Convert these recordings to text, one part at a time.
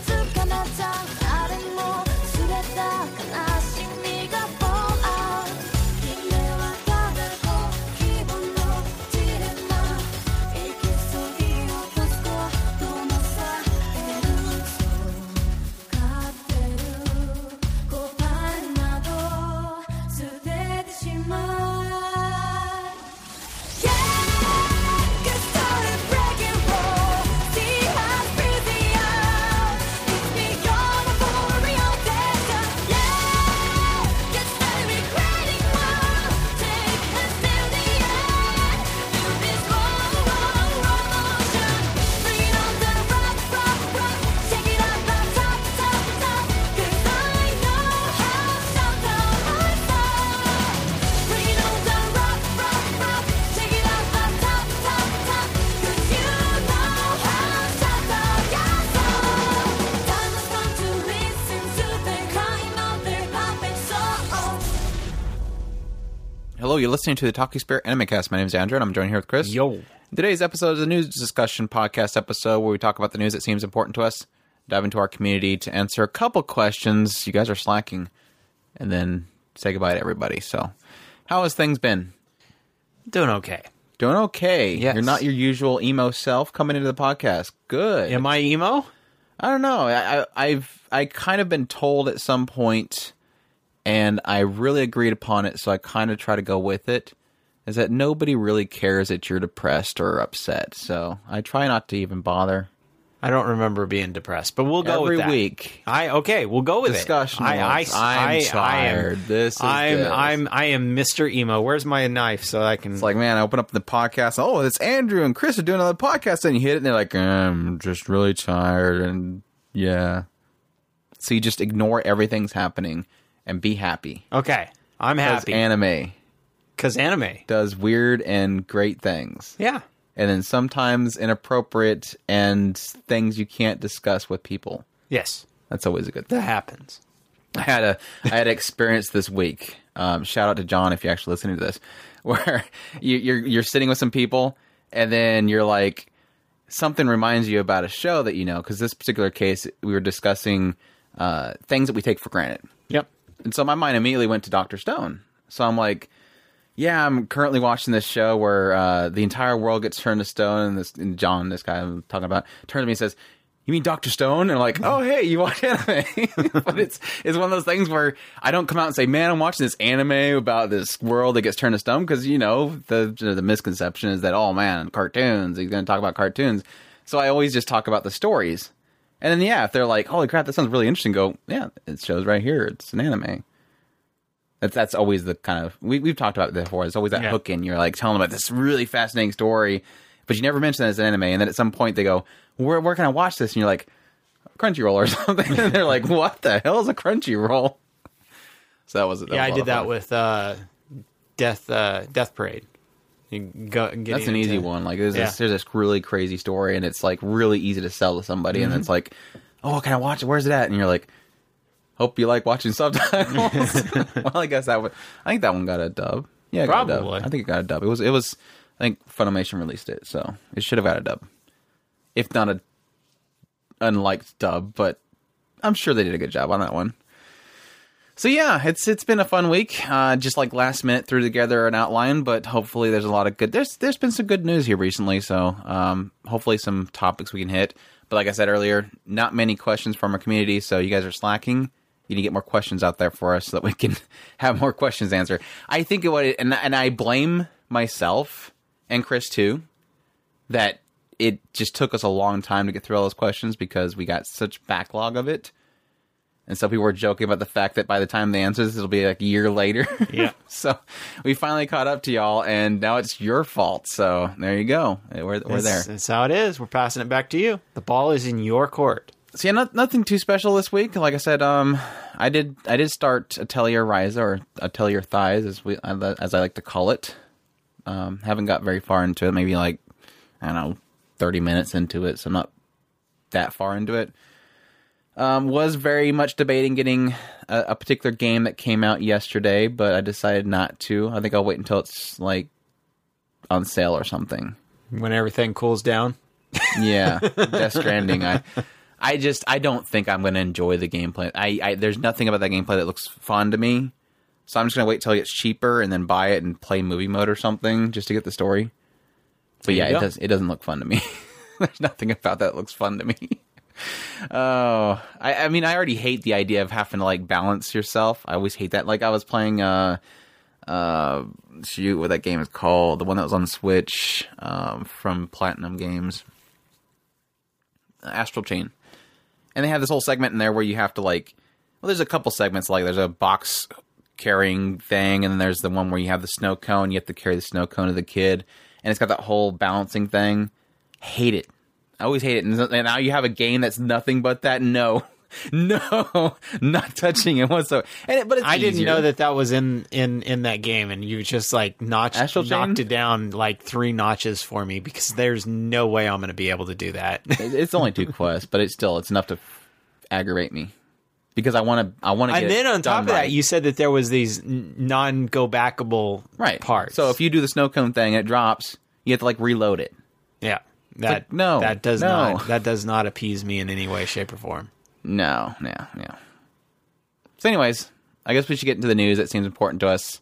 つかまた listening to the Otaku Spirit Anime Cast. My name is Andrew, and I'm joined here with Chris. Yo. Today's episode is a news discussion podcast episode where we talk about the news that seems important to us, dive into our community to answer a couple questions. You guys are slacking, and then say goodbye to everybody. So, how has things been? Doing okay. Doing okay. Yes. You're not your usual emo self coming into the podcast. Good. Am I emo? I don't know. I, I, I've I kind of been told at some point, and I really agreed upon it. So I kind of try to go with it. Is that nobody really cares that you're depressed or upset? So I try not to even bother. I don't remember being depressed, but we'll go Every with that. week. I okay, we'll go with Discussion it. I, I, I'm I, tired. I am, This is I'm this. I'm I am Mr. Emo. Where's my knife so I can It's like, man, I open up the podcast. Oh, it's Andrew and Chris are doing another podcast, and you hit it, and they're like, I'm just really tired, and yeah. So you just ignore everything's happening and be happy. Okay. I'm Because happy anime cuz anime. does weird and great things. Yeah. And then sometimes inappropriate and things you can't discuss with people. Yes. That's always a good That happens. I had a I had an experience this week. Um, shout out to John if you're actually listening to this, where you, you're you're sitting with some people and then you're like something reminds you about a show that you know because this particular case we were discussing uh, things that we take for granted. And so my mind immediately went to Doctor Stone. So I'm like, yeah, I'm currently watching this show where uh, the entire world gets turned to stone, and this and John, this guy I'm talking about, turns to me and says, "You mean Doctor Stone?" And I'm like, "Oh, hey, you watch anime?" but it's it's one of those things where I don't come out and say, "Man, I'm watching this anime about this world that gets turned to stone," because you know the the misconception is that, oh man, cartoons. He's going to talk about cartoons. So I always just talk about the stories. And then yeah, if they're like, "Holy crap, that sounds really interesting," go, "Yeah, it shows right here. It's an anime." That's that's always the kind of we we've talked about it before. There's always that Yeah. hook in. You're like telling them about this really fascinating story, but you never mention that it's an anime. And then at some point they go, "Where where can I watch this?" And you're like, "Crunchyroll or something." and they're like, "What the hell is a Crunchyroll?" So that was that Yeah, was I did that with uh Death uh Death Parade. Go, That's an easy into- one. Like there's Yeah. this there's this really crazy story, and it's like really easy to sell to somebody, Mm-hmm. and it's like, "Oh, can I watch it? Where's it at?" And you're like. Hope you like watching subtitles. well, I guess that would. I think that one got a dub. Yeah, it got a dub. Probably. I think it got a dub. It was. It was. I think Funimation released it, so it should have got a dub, if not a unliked dub. But I'm sure they did a good job on that one. So yeah, it's it's been a fun week. Uh, just like last minute threw together an outline, but hopefully there's a lot of good. There's there's been some good news here recently, so um, hopefully some topics we can hit. But like I said earlier, not many questions from our community, so you guys are slacking. You need to get more questions out there for us so that we can have more questions answered. I think it would, and and I blame myself and Chris too that it just took us a long time to get through all those questions because we got such backlog of it. And so people were joking about the fact that by the time the answers, it'll be like a year later. Yeah. so we finally caught up to y'all, and now it's your fault. So there you go. We're, we're there. That's, how it is. We're passing it back to you. The ball is in your court. So yeah, not, nothing too special this week. Like I said, um, I did I did start Atelier Ryza or Atelier Thighs as we as I like to call it. Um, haven't got very far into it. Maybe like I don't know, thirty minutes into it. So I'm not that far into it. Um, was very much debating getting a, a particular game that came out yesterday, but I decided not to. I think I'll wait until it's like on sale or something. when everything cools down. Yeah, Death Stranding. I, I just I don't think I'm going to enjoy the gameplay. I, I there's nothing about that gameplay that looks fun to me. So I'm just going to wait till it gets cheaper and then buy it and play movie mode or something just to get the story. But There yeah, it does. It doesn't look fun to me. there's nothing about that looks fun to me. Oh, I, I mean, I already hate the idea of having to like balance yourself. I always hate that. Like I was playing, uh, uh, shoot, what that game is called, the one that was on Switch, um, from Platinum Games, Astral Chain, and they have this whole segment in there where you have to like, well, there's a couple segments like there's a box carrying thing, and then there's the one where you have the snow cone. You have to carry the snow cone to the kid, and it's got that whole balancing thing. Hate it. I always hate it. And now you have a game that's nothing but that. No, no, not touching it whatsoever. And it, but it's I didn't know that that was in in in that game, and you just like notched Astral Chain? knocked it down like three notches for me because there's no way I'm going to be able to do that. It's only two quests, but it's still it's enough to aggravate me because I want to. I want to. and then on top of that, you said that there was these non-go backable right parts. So if you do the snow cone thing, it drops. You have to like reload it. yeah, that like, no, that does no. not that does not appease me in any way, shape, or form. No, no, no. So, anyways, I guess we should get into the news. That seems important to us.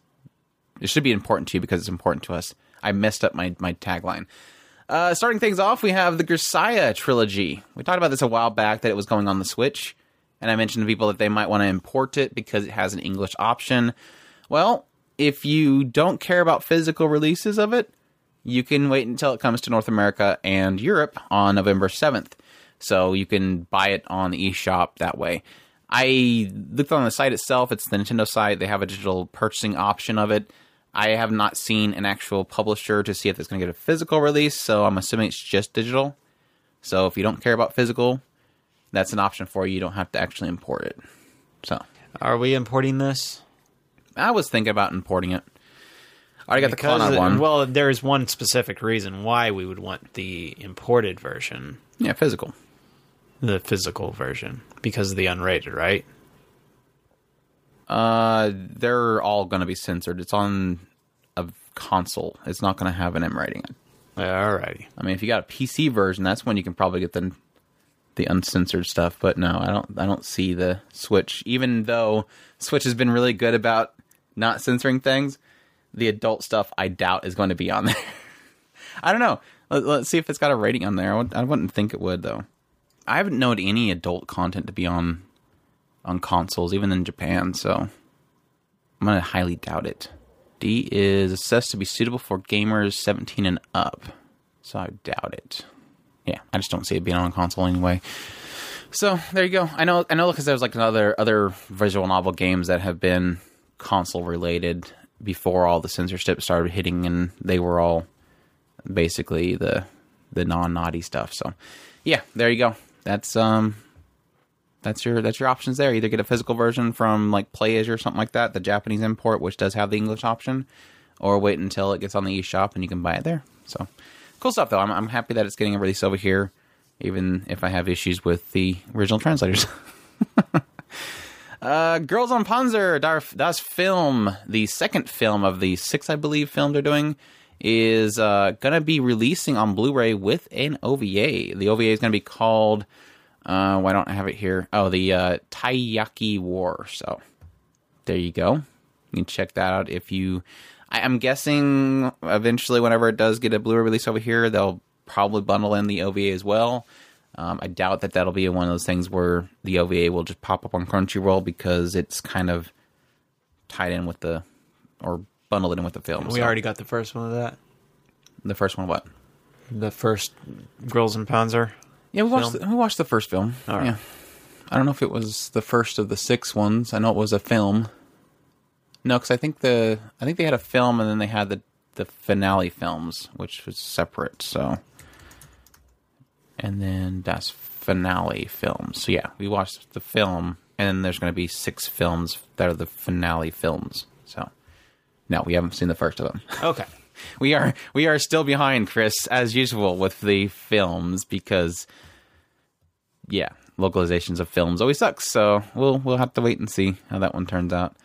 It should be important to you because it's important to us. I messed up my my tagline. Uh, starting things off, we have the Grisaia trilogy. We talked about this a while back that it was going on the Switch, and I mentioned to people that they might want to import it because it has an English option. Well, if you don't care about physical releases of it, you can wait until it comes to North America and Europe on November 7th. So you can buy it on the eShop that way. I looked on the site itself, it's the Nintendo site. They have a digital purchasing option of it. I have not seen an actual publisher to see if it's going to get a physical release, so I'm assuming it's just digital. So if you don't care about physical, that's an option for you. You don't have to actually import it. So Are we importing this? I was thinking about importing it. I already got the Because Connor one. well, there is one specific reason why we would want the imported version, yeah, physical. the physical version, because of the unrated, right? Uh, they're all going to be censored. It's on a console. It's not going to have an M rating. Alrighty. I mean, if you got a PC version, that's when you can probably get the the uncensored stuff. But no, I don't. I don't see the Switch. Even though Switch has been really good about not censoring things, the adult stuff I doubt is going to be on there. I don't know. Let, let's see if it's got a rating on there. I wouldn't think it would though. I haven't known any adult content to be on on consoles, even in Japan. So I'm gonna highly doubt it. D is assessed to be suitable for gamers 17 and up, so I doubt it. Yeah, I just don't see it being on a console anyway. So there you go. I know, I know, because there's like other other visual novel games that have been console related before all the censorship started hitting, and they were all basically the the non naughty stuff. So yeah, there you go. That's um that's your that's your options there. Either get a physical version from like PlayAsia or something like that, the Japanese import, which does have the English option, or wait until it gets on the eShop and you can buy it there. So cool stuff though. I'm I'm happy that it's getting a release over here, even if I have issues with the original translators. Uh, Girls und Panzer, Das Film, the second film of the six, I believe, film they're doing, is uh, going to be releasing on Blu ray with an OVA. The OVA is going to be called, uh, why don't I have it here? Oh, the uh, Taiyaki War. So there you go. You can check that out if you. I, I'm guessing eventually, whenever it does get a Blu ray release over here, they'll probably bundle in the OVA as well. Um, I doubt that that'll be one of those things where the OVA will just pop up on Crunchyroll because it's kind of tied in with the or bundled in with the film. We So, already got the first one of that. the first one. What? The first Girls and Panzer. Yeah, we watched. Film? The, we watched the first film. All right. Yeah, I don't know if it was the first of the six ones. I know it was a film. No, because I think the I think they had a film and then they had the the finale films, which was separate. So, and then that's finale films. So yeah, we watched the film, and then there's going to be six films that are the finale films. So, no, we haven't seen the first of them. Okay. we are we are still behind Chris as usual with the films because yeah, localizations of films always sucks. So we'll we'll have to wait and see how that one turns out.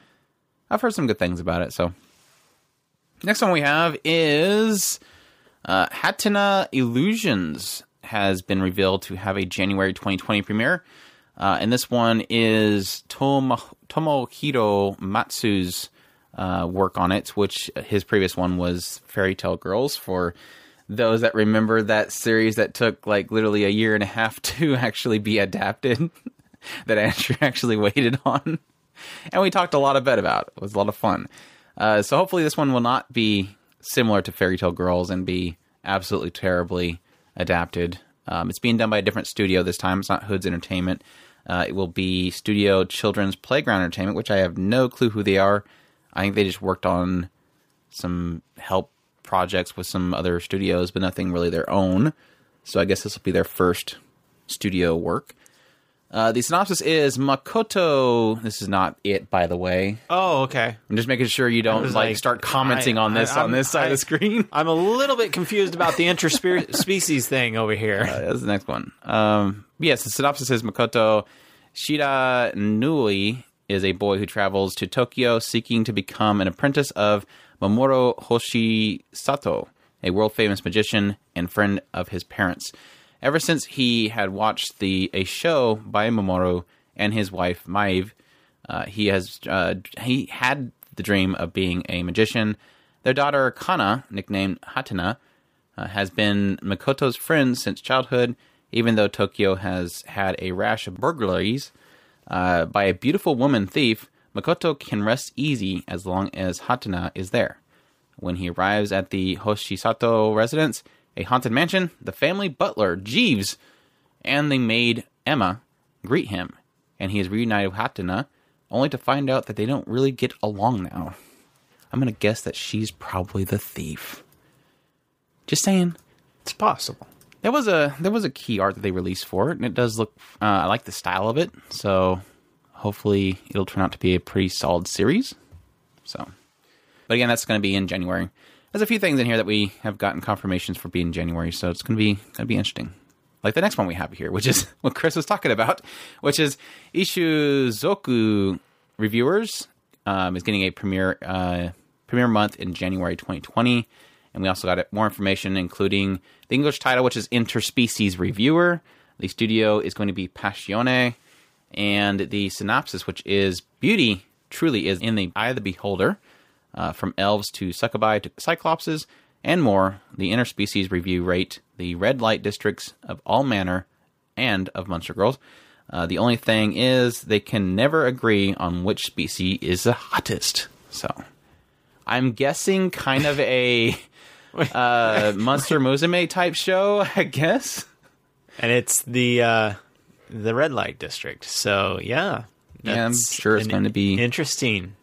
I've heard some good things about it, so Next one we have is uh, Hatena Illusions has been revealed to have a January 2020 premiere. Uh, and this one is Tom- Tomohiro Matsu's uh, work on it, which his previous one was Fairy Tale Girls. For those that remember that series that took like literally a year and a half to actually be adapted, that Andrew actually waited on. And we talked a lot of about. It was a lot of fun. Uh, so hopefully this one will not be similar to Fairy Tale Girls and be absolutely terribly adapted. Um, it's being done by a different studio this time. It's not Hood's Entertainment. Uh, it will be Studio Children's Playground Entertainment, which I have no clue who they are. I think they just worked on some help projects with some other studios, but nothing really their own. So I guess this will be their first studio work. Uh, the synopsis is Makoto. This is not it, by the way. Oh, okay. I'm just making sure you don't like, like, start commenting I- on this I- on this side I'm- of the screen. I'm a little bit confused about the interspecies thing over here. That's the next one. Um, yes, the synopsis is Makoto Shiranui is a boy who travels to Tokyo seeking to become an apprentice of Mamoru Hoshisato, a world famous magician and friend of his parents. Ever since he had watched the a show by Mamoru and his wife Maeve, uh, he has uh, he had the dream of being a magician. Their daughter Kana, nicknamed Hatena, uh, has been Makoto's friend since childhood, even though Tokyo has had a rash of burglaries uh, by a beautiful woman thief. Makoto can rest easy as long as Hatena is there. When he arrives at the Hoshisato residence, a haunted mansion, the family butler, Jeeves, and the maid, Emma, greet him, and he is reunited with Hatena, only to find out that they don't really get along now. I'm gonna guess that she's probably the thief. Just saying. It's possible. There was a there was a key art that they released for it, and it does look. Uh, I like the style of it, so hopefully it'll turn out to be a pretty solid series. So, but again, that's going to be in January. There's a few things in here that we have gotten confirmations for being January, so it's to be to be interesting. Like the next one we have here, which is what Chris was talking about, which is Ishuzoku Reviewers um, is getting a premiere uh, premiere month in January 2020, and we also got more information, including the English title, which is Interspecies Reviewer. The studio is going to be Passione, and the synopsis, which is Beauty truly is in the eye of the beholder, uh, from elves to succubi to cyclopses and more. The interspecies review rate the red light districts of all manner and of monster girls. Uh, the only thing is they can never agree on which species is the hottest. So I'm guessing kind of a uh, Monster Musume type show, I guess. And it's the uh, the red light district. So yeah, Yeah, I'm sure it's going to be- interesting.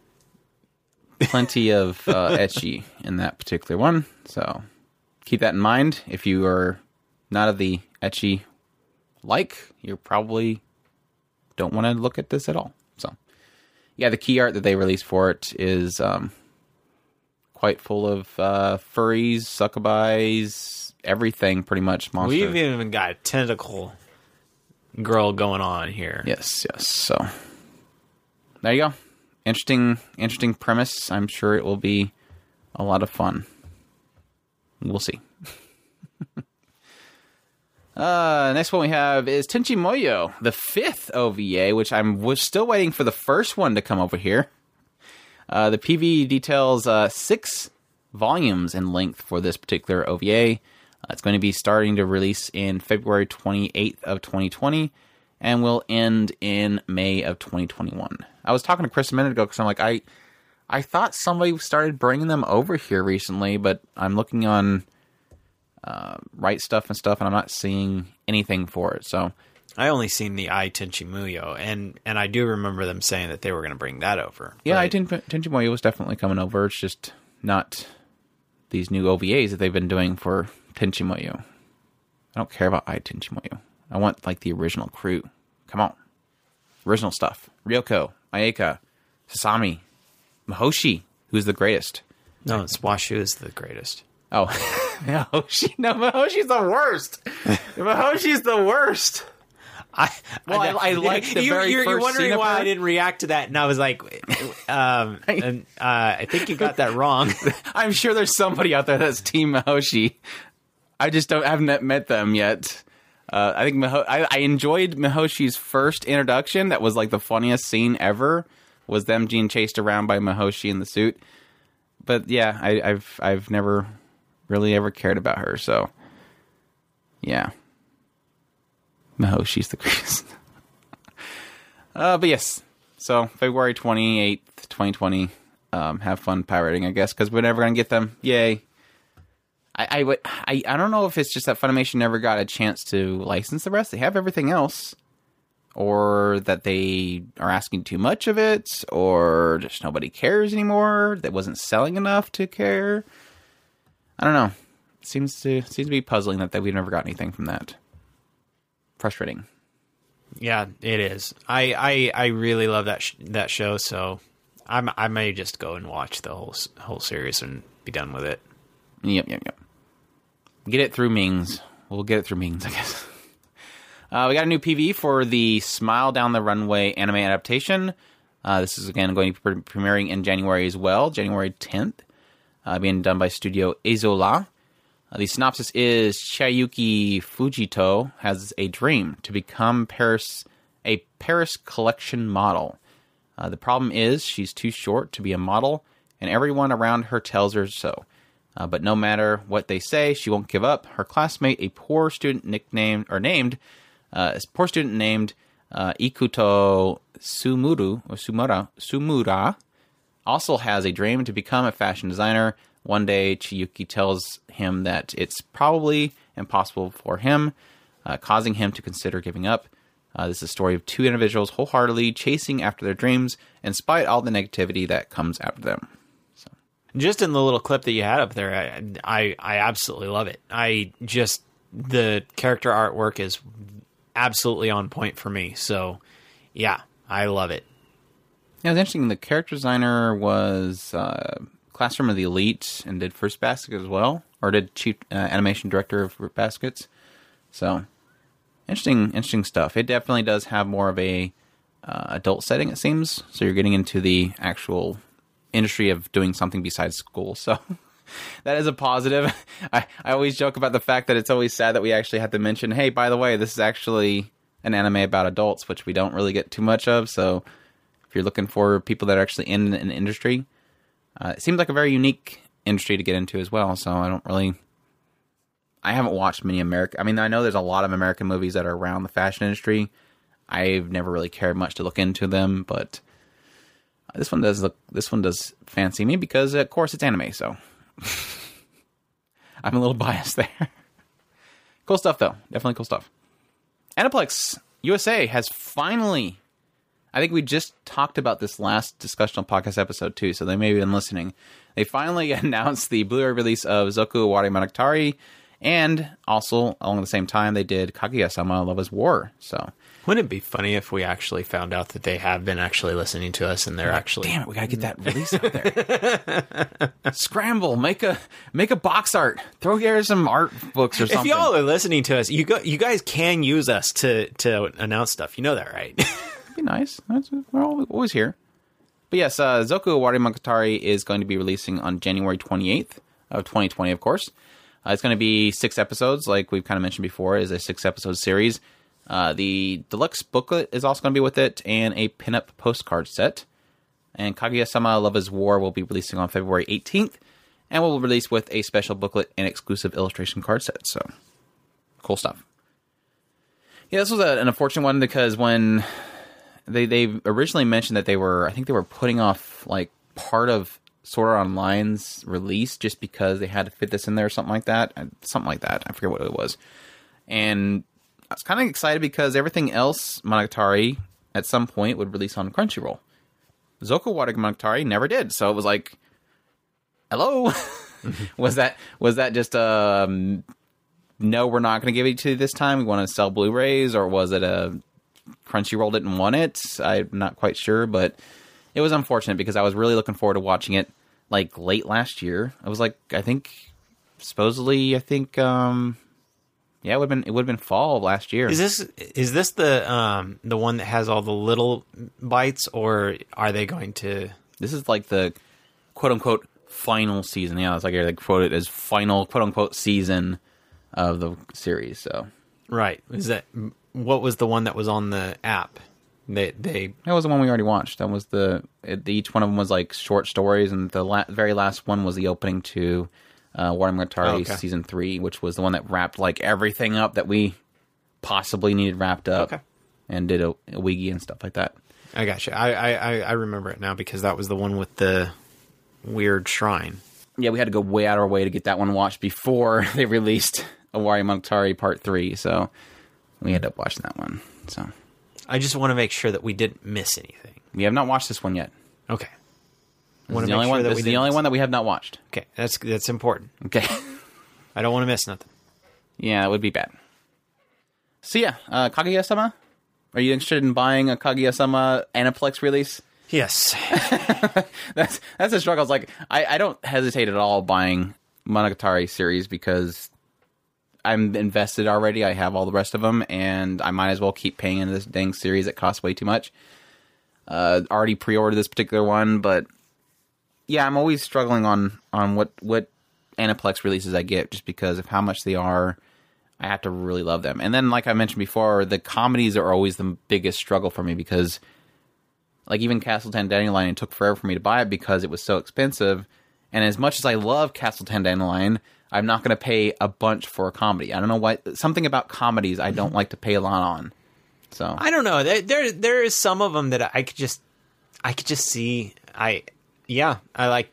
Plenty of uh, ecchi in that particular one. So keep that in mind. If you are not of the ecchi like, you probably don't want to look at this at all. So yeah, the key art that they released for it is um, quite full of uh, furries, succubis, everything pretty much monster. We've even got a tentacle girl going on here. Yes, yes. So there you go. Interesting, interesting premise. I'm sure it will be a lot of fun. We'll see. uh, next one we have is Tenchi Muyo, the fifth OVA, which I'm was still waiting for the first one to come over here. Uh, the PV details uh, six volumes in length for this particular OVA. Uh, it's going to be starting to release in February 28th of 2020 and will end in May of 2021. I was talking to Chris a minute ago because I'm like, I, I thought somebody started bringing them over here recently, but I'm looking on uh, Right Stuf and stuff, and I'm not seeing anything for it. So I only seen the Ai Tenchi Muyo, and and I do remember them saying that they were going to bring that over. yeah, But Ai Tenchi Muyo was definitely coming over. It's just not these new OVAs that they've been doing for Tenchi Muyo. I don't care about Ai Tenchi Muyo. I want like the original crew. Come on, original stuff. Ryoko, Ayeka, Sasami, Mihoshi, who's the greatest. No, it's Washu is the greatest. Oh, Mihoshi. No, Mihoshi's the worst. Mihoshi's the worst. I, Well, I- I liked the you, very you're, you're wondering why. I didn't react to that, and I was like, um, and, uh, I think you got that wrong. I'm sure there's somebody out there that's Team Mihoshi. I just don't haven't met them yet. Uh, I think Maho- I, I enjoyed Mihoshi's first introduction. That was like the funniest scene ever. Was them being chased around by Mihoshi in the suit. But yeah, I, I've I've never really ever cared about her. So yeah, Mihoshi's the greatest. uh, but yes, so February twenty eighth, twenty twenty. Um, have fun pirating, I guess, because we're never gonna get them. Yay! I, I would- I I don't know if it's just that Funimation never got a chance to license the rest. They have everything else, or that they are asking too much of it, or just nobody cares anymore. That wasn't selling enough to care. I don't know. Seems to seems to be puzzling that, that we've never got anything from that. Frustrating. yeah, it is. I, I, I really love that sh- that show, so I'm, I may just go and watch the whole whole series and be done with it. Yep, yep, yep. Get it through Mings. We'll get it through Mings, I guess. Uh, we got a new PV for the Smile Down the Runway anime adaptation. Uh, this is again going to be premiering in January as well, January 10th, uh, being done by Studio Ezola. Uh, the synopsis is Chiyuki Fujito has a dream to become Paris a Paris collection model. Uh, the problem is she's too short to be a model, and everyone around her tells her so. Uh, but no matter what they say, she won't give up. Her classmate, a poor student nicknamed or named, uh, a poor student named uh, Ikuto Sumuru or Sumura Sumura, also has a dream to become a fashion designer. One day, Chiyuki tells him that it's probably impossible for him, uh, causing him to consider giving up. Uh, this is a story of two individuals wholeheartedly chasing after their dreams, in spite all the negativity that comes after them. Just in the little clip that you had up there, I, I I absolutely love it. I just the character artwork is absolutely on point for me. So, yeah, I love it. Yeah, it was interesting. The character designer was uh, Classroom of the Elite and did Fruits Basket as well, or did chief uh, animation director of Baskets. So interesting, interesting stuff. It definitely does have more of a uh, adult setting, it seems. So you're getting into the actual industry of doing something besides school. So that is a positive. I, I always joke about the fact that it's always sad that we actually have to mention, hey, by the way, this is actually an anime about adults, which we don't really get too much of. So if you're looking for people that are actually in an industry, uh, it seems like a very unique industry to get into as well. So I don't really. I haven't watched many American. I mean, I know there's a lot of American movies that are around the fashion industry. I've never really cared much to look into them, but this one does look. This one does fancy me because, of course, it's anime. So I'm a little biased there. cool stuff, though. Definitely cool stuff. Aniplex USA has finally. I think we just talked about this last discussion on podcast episode too, so they may have been listening. They finally announced the Blu-ray release of Zoku Owarimonogatari, and also along the same time they did Kaguya-sama Love is War. So Wouldn't it be funny if we actually found out that they have been actually listening to us and they're actually damn it, we gotta get that release out there. Scramble, make a make a box art, throw together some art books or If something. If y'all are listening to us, you go, you guys can use us to to announce stuff. You know that, right? be nice. That's, we're al- always here. But yes, uh, Zoku Awari Monogatari is going to be releasing on January 28th of 2020, of course. Uh, it's going to be six episodes, like we've kind of mentioned before, is a six episode series. Uh, the deluxe booklet is also going to be with it, and a pinup postcard set. And Kaguya-sama Love is War will be releasing on February 18th, and will release with a special booklet and exclusive illustration card set. So, cool stuff. Yeah, this was a, an unfortunate one because when they they originally mentioned that they were I think they were putting off like part of Sword Art Online's release just because they had to fit this in there or something like that. Something like that. I forget what it was. And I was kind of excited because everything else Monogatari at some point would release on Crunchyroll. Zoku Owarimonogatari never did. So it was like hello. was that was that just um no, we're not going to give it to you this time. We want to sell Blu-rays, or was it a Crunchyroll didn't want it? I'm not quite sure, but it was unfortunate because I was really looking forward to watching it like late last year. I was like, I think supposedly, I think um Yeah, it would have been it would have been fall of last year. Is this is this the um the one that has all the little bites, or are they going to? This is like the quote unquote final season. Yeah, it's like they quote it as final quote unquote season of the series. So Right. Is that what was the one that was on the app? They they that was the one we already watched. That was the it, each one of them was like short stories, and the la- very last one was the opening to uh, Owarimonogatari Oh, okay. season three, which was the one that wrapped like everything up that we possibly needed wrapped up, Okay. and did a, a wiki and stuff like that. I got you. I, I I remember it now because that was the one with the weird shrine. yeah, we had to go way out of our way to get that one watched before they released Owarimonogatari Part Three. So we ended up watching that one. So I just want to make sure that we didn't miss anything. we have not watched this one yet. Okay. This Wanna is the only sure one. that This we is the only miss- one that we have not watched. Okay, that's that's important. Okay. I don't want to miss nothing. yeah, that would be bad. So yeah, uh, Kaguya-sama. Are you interested in buying a Kaguya-sama Aniplex release? Yes. that's that's a struggle. It's like I, I don't hesitate at all buying Monogatari series because I'm invested already. I have all the rest of them, and I might as well keep paying into this dang series that costs way too much. Uh, already pre-ordered this particular one, but yeah, I'm always struggling on on what what Aniplex releases I get just because of how much they are. I have to really love them, and then like I mentioned before, the comedies are always the biggest struggle for me because like even Castle Dandelion, it took forever for me to buy it because it was so expensive. And as much as I love Castle Dandelion, I'm not going to pay a bunch for a comedy. I don't know why. Something about comedies I don't mm-hmm. like to pay a lot on. So I don't know. There, there there is some of them that I could just I could just see. I yeah, I like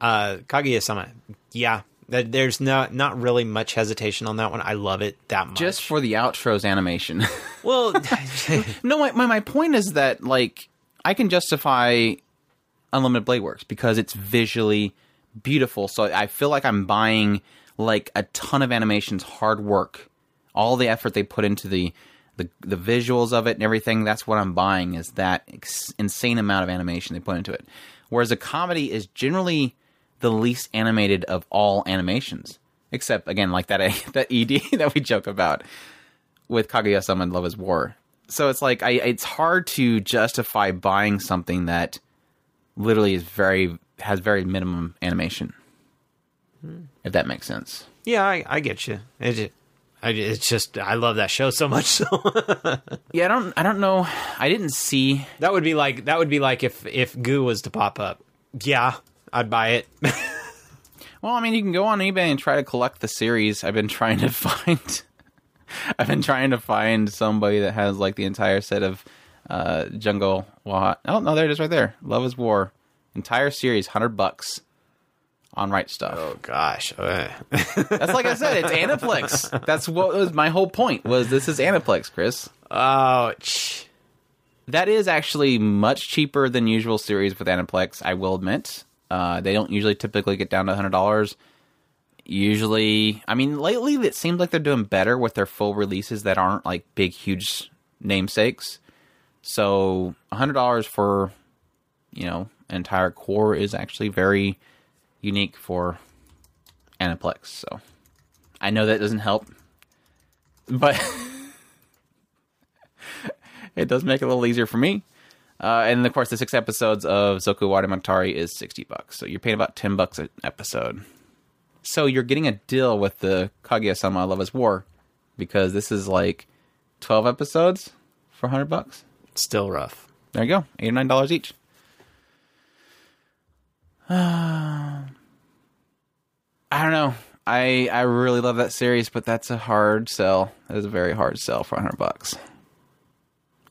uh Kaguya-sama. Yeah. There's not not really much hesitation on that one. I love it that much. just for the outros animation. well, no, my, my my point is that like I can justify Unlimited Blade Works because it's visually beautiful. So I feel like I'm buying like a ton of animation's hard work, all the effort they put into the the the visuals of it and everything. That's what I'm buying is that ex- insane amount of animation they put into it. Whereas a comedy is generally the least animated of all animations, except again like that that ED that we joke about with Kaguya-sama and Love is War. So it's like I it's hard to justify buying something that literally is very has very minimum animation. If that makes sense. yeah, I, I get you. It, I, it's just I love that show so much. So Yeah, I don't I don't know. I didn't see that would be like that would be like if if Goo was to pop up. Yeah, I'd buy it. Well, I mean, you can go on eBay and try to collect the series. I've been trying to find I've been trying to find somebody that has like the entire set of uh Jungle Wahat. Oh, no, there it is right there. Love is War. Entire series, 100 bucks on Right Stuf. oh gosh. Uh, That's like I said, it's Aniplex. That's what was my whole point. Was this is Aniplex, Chris? Ouch. That is actually much cheaper than usual series with Aniplex. I will admit, uh, they don't usually typically get down to hundred dollars. Usually, I mean, lately it seems like they're doing better with their full releases that aren't like big, huge namesakes. So, hundred dollars for you know an entire core is actually very unique for Aniplex. So, I know that doesn't help, but it does make it a little easier for me. Uh, and of course, the six episodes of Zoku Watamatari is sixty bucks, so you're paying about ten bucks an episode. So you're getting a deal with the Kaguya-sama Love Is War because this is like twelve episodes for hundred bucks. Still rough. There you go, eight or nine dollars each. I don't know. I I really love that series, but that's a hard sell. That is a very hard sell for hundred bucks,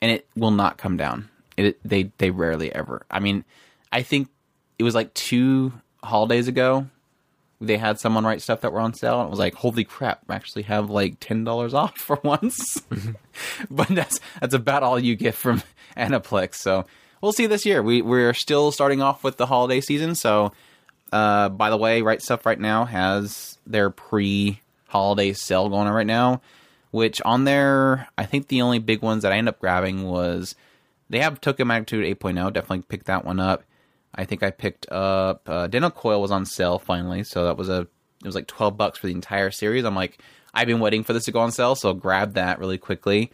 and it will not come down. It they they rarely ever. I mean, I think it was like two holidays ago. They had someone write stuff that were on sale, and it was like, holy crap! I actually have like ten dollars off for once. Mm-hmm. but that's that's about all you get from Aniplex. So we'll see this year. We we're still starting off with the holiday season. So uh, by the way, Right Stuf right now has their pre-holiday sale going on right now. Which on there, I think the only big ones that I end up grabbing was they have Tokyo Magnitude 8.0. Definitely picked that one up. I think I picked up uh, Dennou Coil was on sale finally, so that was a it was like twelve bucks for the entire series. I'm like, I've been waiting for this to go on sale, so grab that really quickly.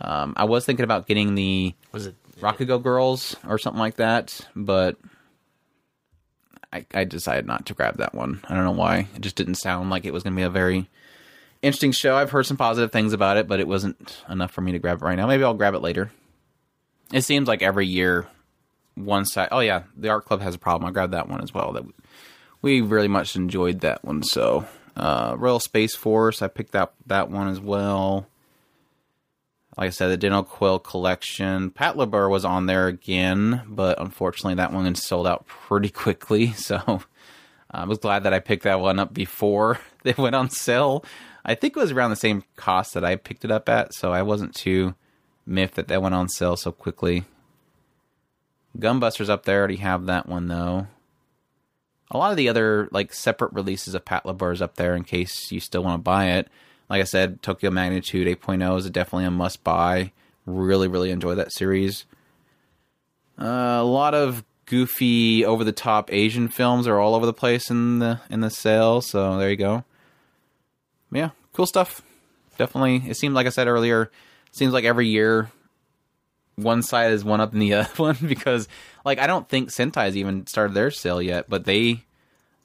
Um, I was thinking about getting the Was it? Rakugo Girls or something like that, but I, I decided not to grab that one. I don't know why. It just didn't sound like it was going to be a very interesting show. I've heard some positive things about it, but it wasn't enough for me to grab it right now. Maybe I'll grab it later. It seems like every year, one side. Oh yeah, the art club has a problem. I grabbed that one as well. That we really much enjoyed that one. So, uh, Royal Space Force, I picked up that one as well like I said, the Dennou Coil collection. Patlabor was on there again, but unfortunately that one sold out pretty quickly. So uh, I was glad that I picked that one up before they went on sale. I think it was around the same cost that I picked it up at, so I wasn't too miffed that that went on sale so quickly. Gunbusters up there, already have that one though. A lot of the other like separate releases of Patlabor's up there in case you still want to buy it like I said, Tokyo Magnitude 8.0 is definitely a must buy. Really, really enjoy that series. Uh, a lot of goofy, over the top Asian films are all over the place in the in the sale. So there you go. Yeah, cool stuff. Definitely, it seems like I said earlier. Seems like every year, one side is one up than the other one because, like, I don't think Sentai's even started their sale yet, but they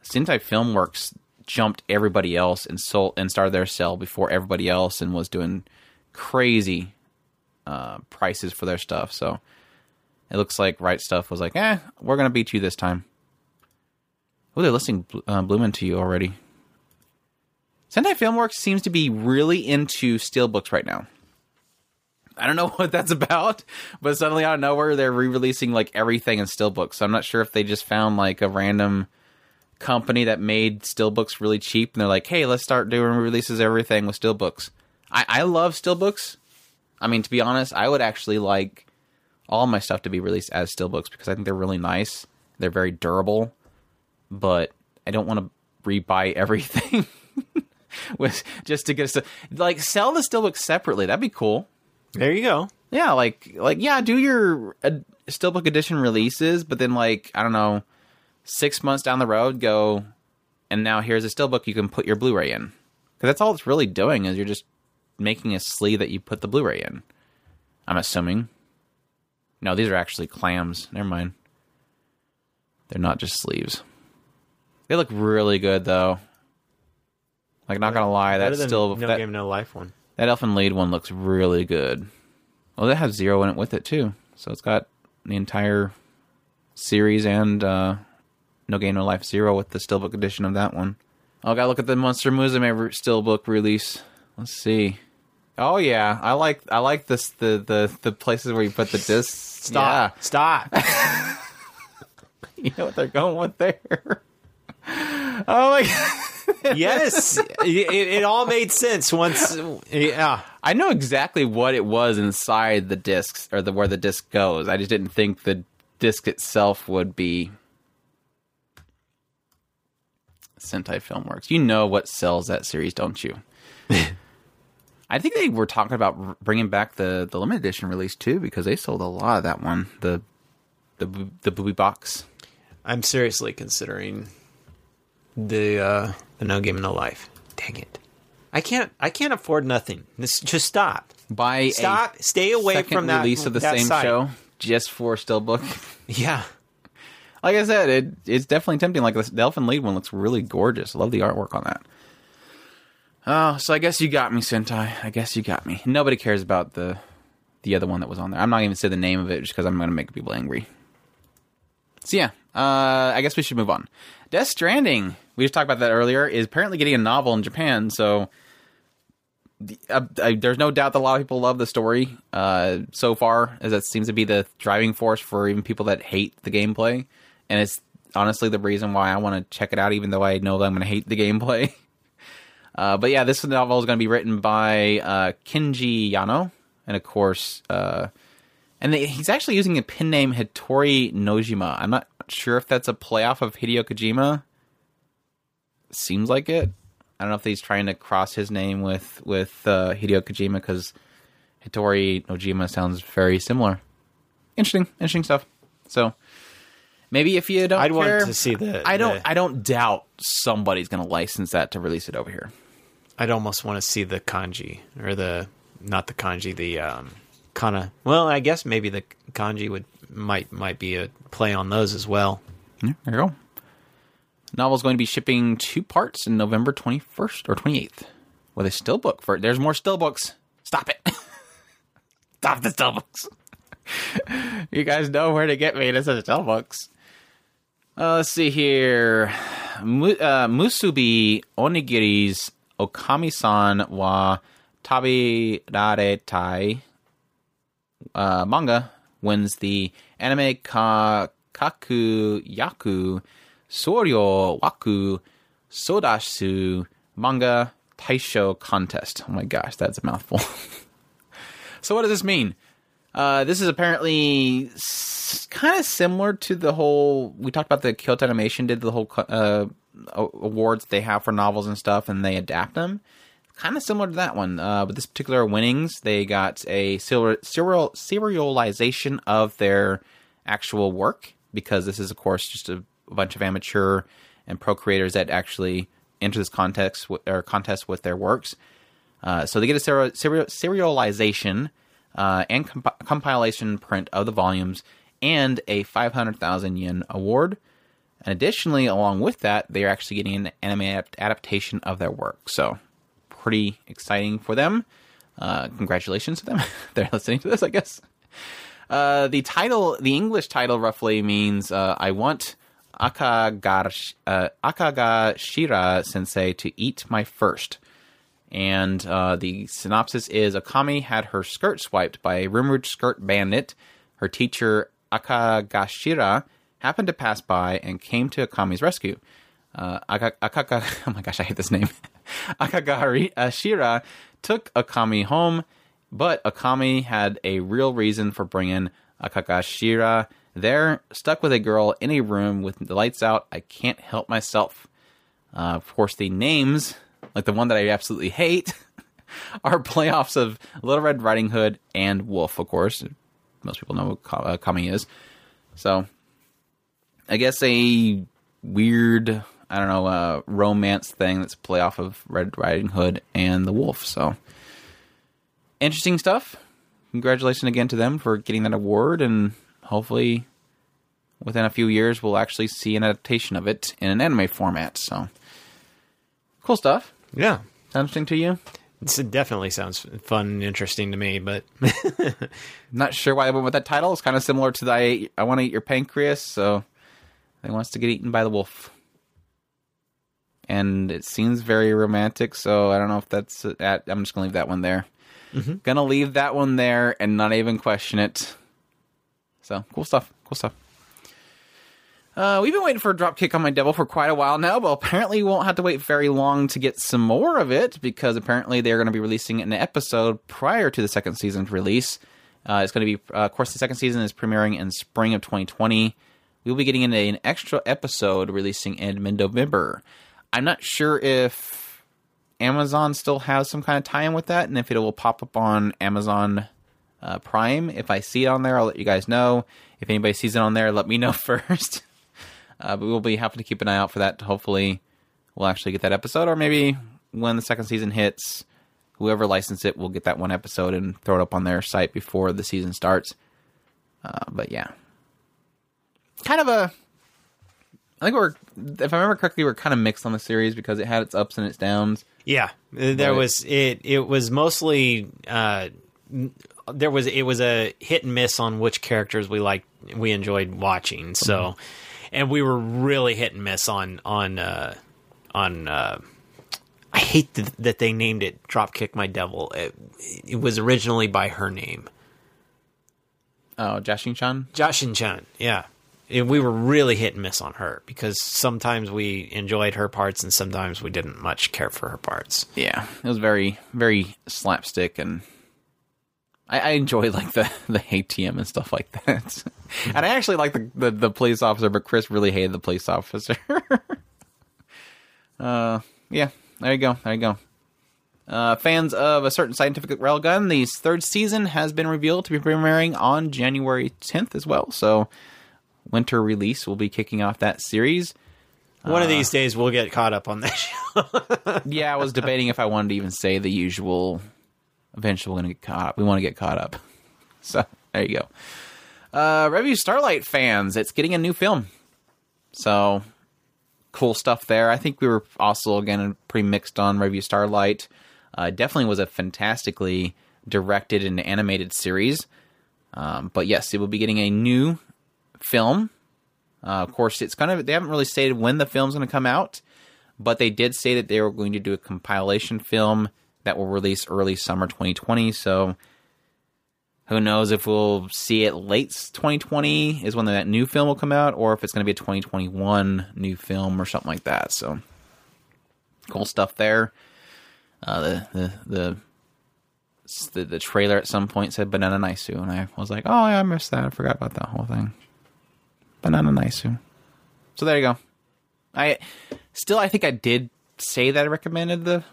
Sentai Filmworks jumped everybody else and sold and started their sale before everybody else and was doing crazy uh, prices for their stuff. So it looks like Right Stuf was like, eh, we're gonna beat you this time. Oh, they're listing uh, Bloom Into You already. Sentai Filmworks seems to be really into steelbooks right now. I don't know what that's about, but suddenly out of nowhere they're re-releasing like everything in steelbooks. So I'm not sure if they just found like a random company that made steelbooks really cheap and they're like, hey, let's start doing releases everything with steelbooks. I, I love steelbooks. I mean, to be honest, I would actually like all my stuff to be released as steelbooks because I think they're really nice. They're very durable, but I don't want to rebuy everything with just to get stuff. Like sell the steelbooks separately. That'd be cool. There you go. Yeah, like like yeah, do your uh, steelbook edition releases, but then like I don't know, six months down the road, go and now here's a steelbook you can put your Blu-ray in because that's all it's really doing is you're just making a sleeve that you put the Blu-ray in. I'm assuming. No, these are actually clams. Never mind. They're not just sleeves. They look really good though. Like not gonna lie, that's still no that, game, no life one. that Elfen Lied one looks really good. Well, that has zero in it with it too, so it's got the entire series and uh, No Game No Life Zero with the steelbook edition of that one. Oh, gotta look at the Monster Musume steelbook release. Let's see. Oh yeah, I like I like this the the the places where you put the discs. Stop. Stop. You know what they're going with there. Oh my god. yes. It, it all made sense once. Yeah. I know exactly what it was inside the discs or the where the disc goes. I just didn't think the disc itself would be Sentai Filmworks. You know what sells that series, don't you? I think they were talking about bringing back the the limited edition release too because they sold a lot of that one. The the bo- the booby box. I'm seriously considering the uh, the no game no life. Dang it! I can't I can't afford nothing. This just stop. Buy Stop. a Stay away from that release of the same site. show just for Steelbook. Yeah. Like I said, it it's definitely tempting. Like the, Elfen Lied one looks really gorgeous. I love the artwork on that. Oh, so I guess you got me, Sentai. I guess you got me. Nobody cares about the the other one that was on there. I'm not even say the name of it just because I'm going to make people angry. So yeah, uh, I guess we should move on. Death Stranding. We just talked about that earlier. Is apparently getting a novel in Japan. So the- uh, uh, there's no doubt that a lot of people love the story uh, so far, as that seems to be the driving force for even people that hate the gameplay, and it's honestly the reason why I want to check it out, even though I know that I'm going to hate the gameplay. Uh, but yeah, this novel is going to be written by uh, Kenji Yano, and of course, uh, and they, he's actually using a pen name Hitori Nojima. I'm not sure if that's a playoff of Hideo Kojima. Seems like it. I don't know if he's trying to cross his name with with uh, Hideo Kojima because Hitori Nojima sounds very similar. Interesting, interesting stuff. So Maybe if you don't, I'd want to see the- I don't. the- I don't doubt somebody's going to license that to release it over here. I'd almost want to see the kanji or the not the kanji, the um, kana. Well, I guess maybe the kanji would might might be a play on those as well. Yeah, there you go. Novel's going to be shipping two parts in November 21st or 28th with a still book for There's more still books. Stop it. Stop the still books. you guys know where to get me to such still books. Uh, let's see here. Mu- uh, Musubi Onigiri's Okami-san wa Taberaretai uh, manga wins the anime ka kaku yaku soryo waku sodasu manga taisho contest. Oh my gosh, that's a mouthful. so what does this mean? Uh, this is apparently s- kind of similar to the whole we talked about the Kyoto Animation did the whole uh, awards they have for novels and stuff, and they adapt them. Kind of similar to that one, uh, but this particular winnings, they got a serial, serial serialization of their actual work because this is, of course, just a, a bunch of amateur and pro creators that actually enter this context w- or contest with their works. Uh, so they get a serial, serial, serialization uh, and comp- compilation print of the volumes and a 500,000 yen award. And additionally, along with that, they are actually getting an anime adapt- adaptation of their work. So pretty exciting for them. Uh, congratulations to them. They're listening to this, I guess. Uh, the title, the English title, roughly means uh, "I want Akagash, uh, Akagashira Sensei to eat my first. And uh, the synopsis is: Akami had her skirt swiped by a rumored skirt bandit. Her teacher Akagashira happened to pass by and came to Akami's rescue. Uh, Aka- Akaka, oh my gosh, I hate this name. Akagari took Akami home, but Akami had a real reason for bringing Akagashira there, stuck with a girl in a room with the lights out. I can't help myself. Uh, of course, the names, like the one that I absolutely hate, are playoffs of Little Red Riding Hood and Wolf, of course. Most people know what uh, Kami is. So, I guess a weird, I don't know, uh, romance thing that's a playoff of Red Riding Hood and the Wolf. So, interesting stuff. Congratulations again to them for getting that award, and hopefully, within a few years, we'll actually see an adaptation of it in an anime format. So, cool stuff. Yeah, interesting to you? It's- it definitely sounds fun and interesting to me. But Not sure why I went with that title. It's kind of similar to the I, I want to eat your pancreas, so he wants to get eaten by the wolf. And it seems very romantic, so I don't know if that's. That, I'm just gonna leave that one there. Mm-hmm. Gonna leave that one there and not even question it. So cool stuff. Cool stuff. Uh, we've been waiting for a dropkick on my devil for quite a while now, but apparently we won't have to wait very long to get some more of it because apparently they're going to be releasing an episode prior to the second season's release. Uh, it's going to be, uh, of course, the second season is premiering in spring of 2020. We'll be getting in an extra episode releasing in mid November. I'm not sure if Amazon still has some kind of tie in with that and if it will pop up on Amazon uh, Prime. If I see it on there, I'll let you guys know. If anybody sees it on there, let me know first. Uh, but we'll be having to keep an eye out for that. Hopefully, we'll actually get that episode, or maybe when the second season hits, whoever licensed it will get that one episode and throw it up on their site before the season starts. Uh, but yeah, kind of a. I think we're, if I remember correctly, we're kind of mixed on the series because it had its ups and its downs. yeah, there Right. was it. It was mostly uh, there was it was a hit and miss on which characters we liked we enjoyed watching. So, and we were really hit and miss on on uh, on. Uh, I hate th- that they named it "Dropkick My Devil." It, it was originally by her name, Oh, Jashin Chan. Joshin Chan. Yeah. And we were really hit and miss on her because sometimes we enjoyed her parts and sometimes we didn't much care for her parts. Yeah, it was very, very slapstick, and I, I enjoy like the the ATM and stuff like that. and I actually like the, the the police officer, but Chris really hated the police officer. uh, yeah, there you go, there you go. Uh, fans of a certain scientific railgun, the third season has been revealed to be premiering on January 10th as well. So winter release will be kicking off that series. One Uh, of these days we'll get caught up on that show. Yeah, I was debating if I wanted to even say the usual. Eventually, we're gonna get caught up. We want to get caught up. So there you go. Uh, Revue Starlight fans, it's getting a new film. So cool stuff there. I think we were also again pretty mixed on Revue Starlight. Uh, definitely was a fantastically directed and animated series. Um, but yes, it will be getting a new film. Uh, of course, it's kind of they haven't really stated when the film's going to come out, but they did say that they were going to do a compilation film that will release early summer 2020. So who knows if we'll see it late 2020 is when that new film will come out, or if it's going to be a 2021 new film or something like that. So cool stuff there. Uh, the the the the, the trailer at some point said Banana Naisu, and I was like, oh yeah, I missed that. I forgot about that whole thing. Banana Naisu. So there you go. I still, I think I did say that I recommended the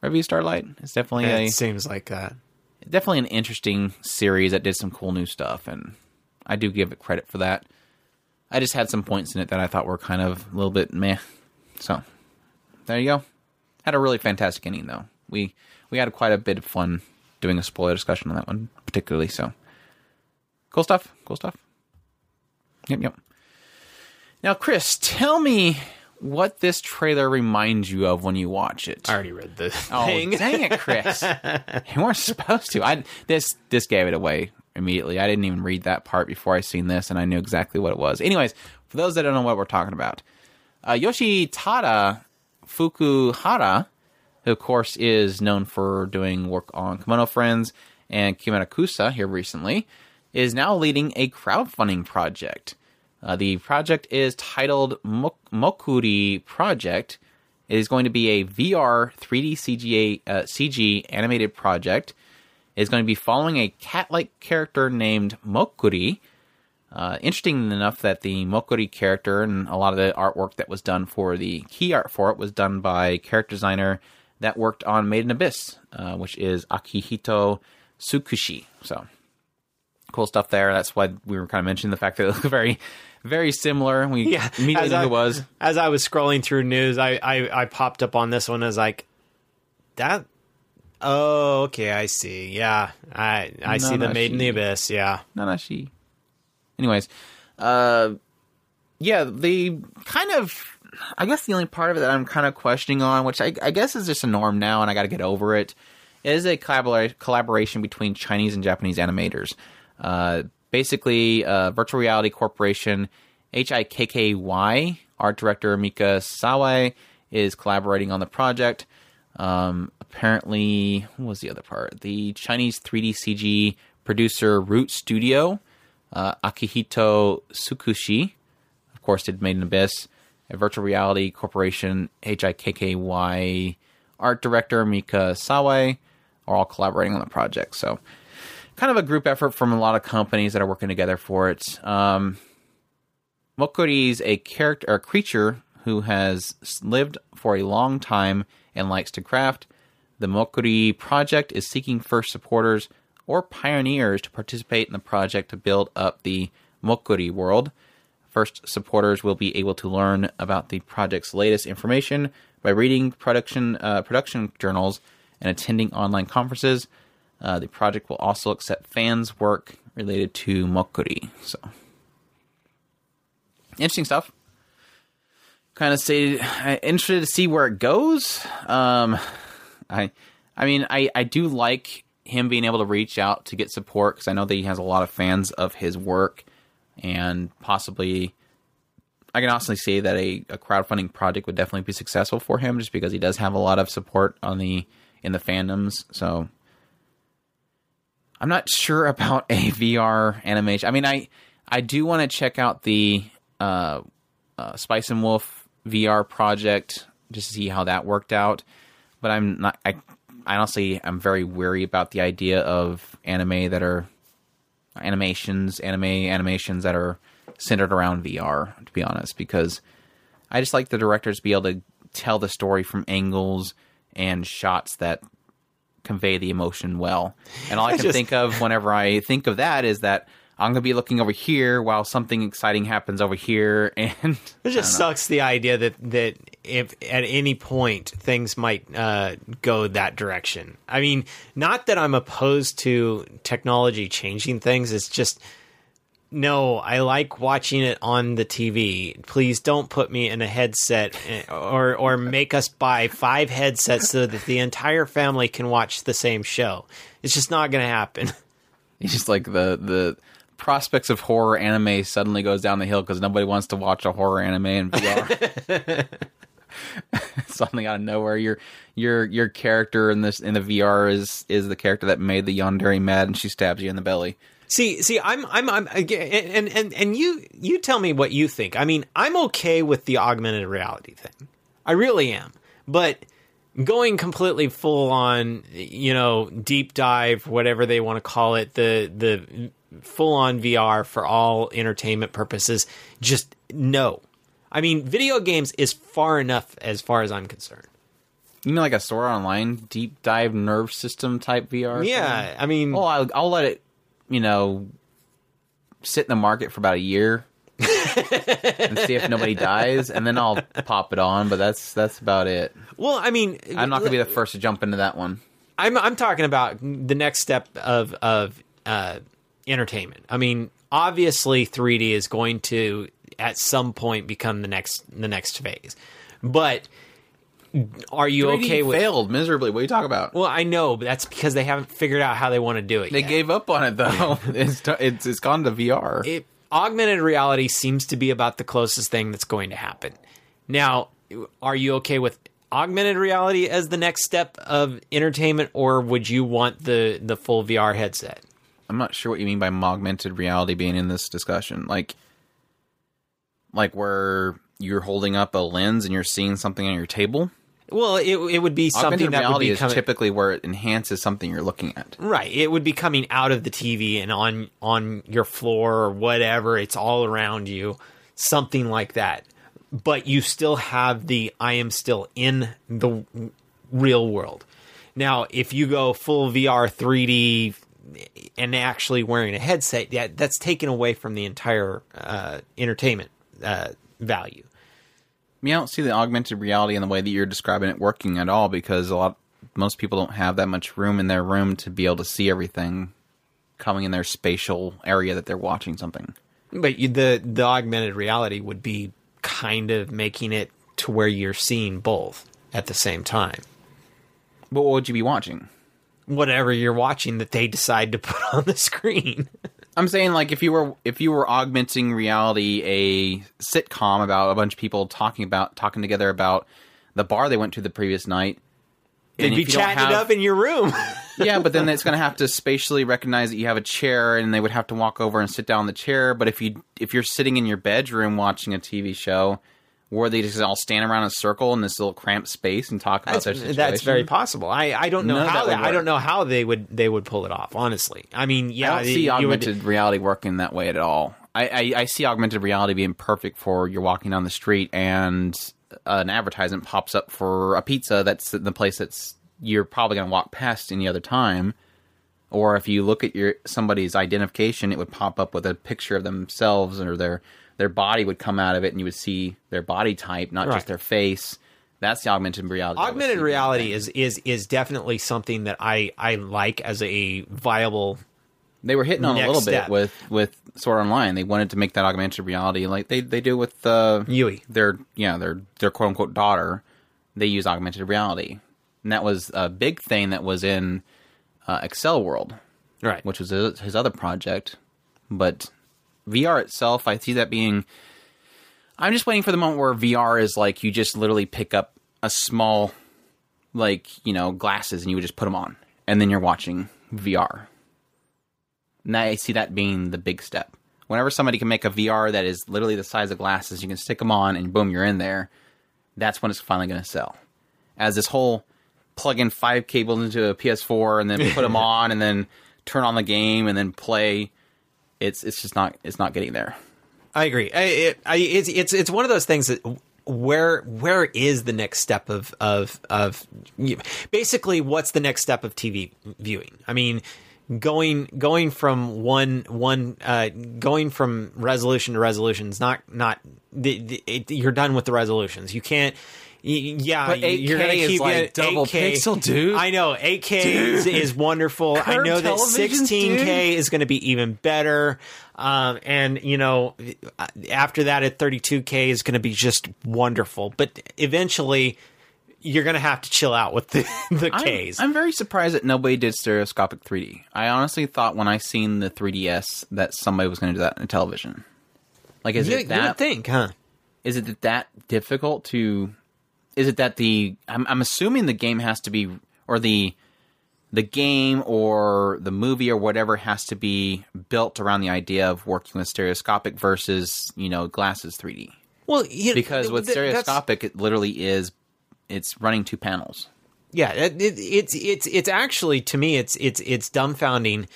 Revue Starlight. It's definitely a it seems like that. definitely an interesting series that did some cool new stuff, and I do give it credit for that. I just had some points in it that I thought were kind of a little bit meh. So there you go. Had a really fantastic ending though. We we had quite a bit of fun doing a spoiler discussion on that one particularly. So cool stuff. Cool stuff. Yep, yep. Now, Chris, tell me what this trailer reminds you of when you watch it. I already read the Oh, thing. dang it, Chris! you weren't supposed to. I this this gave it away immediately. I didn't even read that part before I seen this, and I knew exactly what it was. Anyways, for those that don't know what we're talking about, uh, Yoshitada Fukuhara, who of course is known for doing work on Kemono Friends and Kemurikusa here recently, is now leading a crowdfunding project. Uh, the project is titled Mok- Mokuri Project. It is going to be a VR 3D CGA, uh, CG animated project. It is going to be following a cat-like character named Mokuri. Uh, interesting enough that the Mokuri character and a lot of the artwork that was done for the key art for it was done by character designer that worked on Made in Abyss, uh, which is Akihito Tsukushi. So cool stuff there. That's why we were kind of mentioning the fact that it looked very, very similar. We Yeah, immediately as I- it was. As I was scrolling through news, I, I, I popped up on this one as like that. Oh, okay, I see. Yeah, I I see the Made in the Abyss. Yeah, Nanachi. Anyways, uh, yeah, the kind of, I guess the only part of it that I'm kind of questioning on, which I, I guess is just a norm now, and I got to get over it, is a collabora- collaboration between Chinese and Japanese animators. Uh, basically, uh, Virtual Reality Corporation, HIKKY, art director Mika Sawai is collaborating on the project. Um, apparently, what was the other part? The Chinese 3D CG producer Root Studio, uh, Akihito Tsukushi, of course, did Made in Abyss. A Virtual Reality Corporation, HIKKY art director Mika Sawai are all collaborating on the project. So, kind of a group effort from a lot of companies that are working together for it. Um, Mokuri is a character or creature who has lived for a long time and likes to craft. The Mokuri project is seeking first supporters or pioneers to participate in the project to build up the Mokuri world. First supporters will be able to learn about the project's latest information by reading production uh, production journals and attending online conferences. Uh, the project will also accept fans' work related to Mokuri. So interesting stuff. Kind of uh, interested to see where it goes. Um, I, I mean, I, I do like him being able to reach out to get support because I know that he has a lot of fans of his work, and possibly, I can honestly say that a, a crowdfunding project would definitely be successful for him just because he does have a lot of support on the in the fandoms. So I'm not sure about a VR animation. I mean, I I do want to check out the uh, uh, Spice and Wolf VR project just to see how that worked out. But I'm not. I honestly, I'm very weary about the idea of anime that are animations, anime animations that are centered around VR. To be honest, because I just like the directors to be able to tell the story from angles and shots that convey the emotion well. And all I can just- think of whenever I think of that is that I'm gonna be looking over here while something exciting happens over here, and It just sucks the idea that that if at any point things might uh, go that direction. I mean, not that I'm opposed to technology changing things. It's just no. I like watching it on the TV. Please don't put me in a headset eh, or or make us buy five headsets so that the entire family can watch the same show. It's just not going to happen. It's just like the the prospects of horror anime suddenly goes down the hill because nobody wants to watch a horror anime in VR. Something out of nowhere, your your your character in this in the VR is is the character that made the Yandere mad, and she stabs you in the belly. See, see, I'm, I'm, I'm, and, and, and you, you tell me what you think. I mean, I'm okay with the augmented reality thing. I really am. But going completely full on, you know, deep dive, whatever they want to call it, the, the full on VR for all entertainment purposes, just no. I mean, video games is far enough as far as I'm concerned. You mean like a Art Online deep dive nerve system type VR? Yeah, I mean, Well, I'll, I'll let it, you know, sit in the market for about a year and see if nobody dies, and then I'll pop it on. But that's that's about it. well, I mean, I'm not gonna be the first to jump into that one. I'm I'm talking about the next step of of uh, entertainment. I mean, obviously, 3D is going to at some point become the next the next phase, but are you 3D okay with? failed miserably. What are you talking about? Well, I know, but that's because they haven't figured out how they want to do it. they yet. gave up on it though. it's, it's it's gone to VR. it, augmented reality seems to be about the closest thing that's going to happen. Now, are you okay with augmented reality as the next step of entertainment, or would you want the the full VR headset? I'm not sure what you mean by augmented reality being in this discussion. Like, like where you're holding up a lens and you're seeing something on your table. Well, it it would be something that would be coming, typically where it enhances something you're looking at. right. It would be coming out of the TV and on on your floor or whatever. It's all around you, something like that. But you still have the I am still in the real world. Now, if you go full VR 3D and actually wearing a headset, yeah, that's taken away from the entire uh, entertainment uh, value. I mean, I don't see the augmented reality in the way that you're describing it working at all because a lot most people don't have that much room in their room to be able to see everything coming in their spatial area that they're watching something. But you, the the augmented reality would be kind of making it to where you're seeing both at the same time. But what would you be watching? Whatever you're watching that they decide to put on the screen. I'm saying like if you were if you were augmenting reality a sitcom about a bunch of people talking about talking together about the bar they went to the previous night. They'd be chatting it have- up in your room. yeah, but then it's going to have to spatially recognize that you have a chair, and they would have to walk over and sit down in the chair. But if you if you're sitting in your bedroom watching a TV show, where they just all stand around in a circle in this little cramped space and talk about that's, their situation, that's very possible. I, I don't know None how that they, would I don't know how they would they would pull it off. Honestly, I mean, yeah, I don't see you would- augmented reality working that way at all. I, I, I see augmented reality being perfect for you're walking down the street and an advertisement pops up for a pizza that's in the place that's you're probably going to walk past any other time. Or if you look at your somebody's identification, it would pop up with a picture of themselves or their their body would come out of it, and you would see their body type, not Right. just their face. That's the augmented reality. Augmented reality is is is definitely something that I I like as a viable They were hitting on a little step. bit with with Sword Online. They wanted to make that augmented reality like they they do with uh, Yui. Their yeah their their quote unquote daughter. They use augmented reality, and that was a big thing that was in uh, Accel World, right. which was his his other project. But VR itself, I see that being. I'm just waiting for the moment where VR is like you just literally pick up a small, like you know, glasses and you would just put them on, and then you're watching VR. And I see that being the big step. Whenever somebody can make a VR that is literally the size of glasses, you can stick them on and boom, you're in there. That's when it's finally going to sell. As this whole plug in five cables into a PS4 and then put them on and then turn on the game and then play, it's it's just not it's not getting there. I agree. I, it, I, it's it's it's one of those things that where where is the next step of of of basically what's the next step of TV viewing? I mean, going going from one one uh, going from resolution to resolution is not not the, the, it, you're done with the resolutions. You can't. Yeah, But you're gonna is keep like it- double 8K pixel, dude. I know 8K is, is wonderful. I know that 16K is going to be even better. Um, and you know, after that at 32K is going to be just wonderful. But eventually, you're going to have to chill out with the, the I'm, Ks. I'm very surprised that nobody did stereoscopic 3D. I honestly thought when I seen the 3DS that somebody was going to do that in television. Like, is you, it that? would think, huh? Is it that difficult to? Is it that the? I'm, I'm assuming the game has to be, or the, the game or the movie or whatever has to be built around the idea of working with stereoscopic versus you know glasses 3D. Well, you, Because with th- stereoscopic, it literally is, it's running two panels. Yeah, it, it, it's it's it's actually to me it's it's it's dumbfounding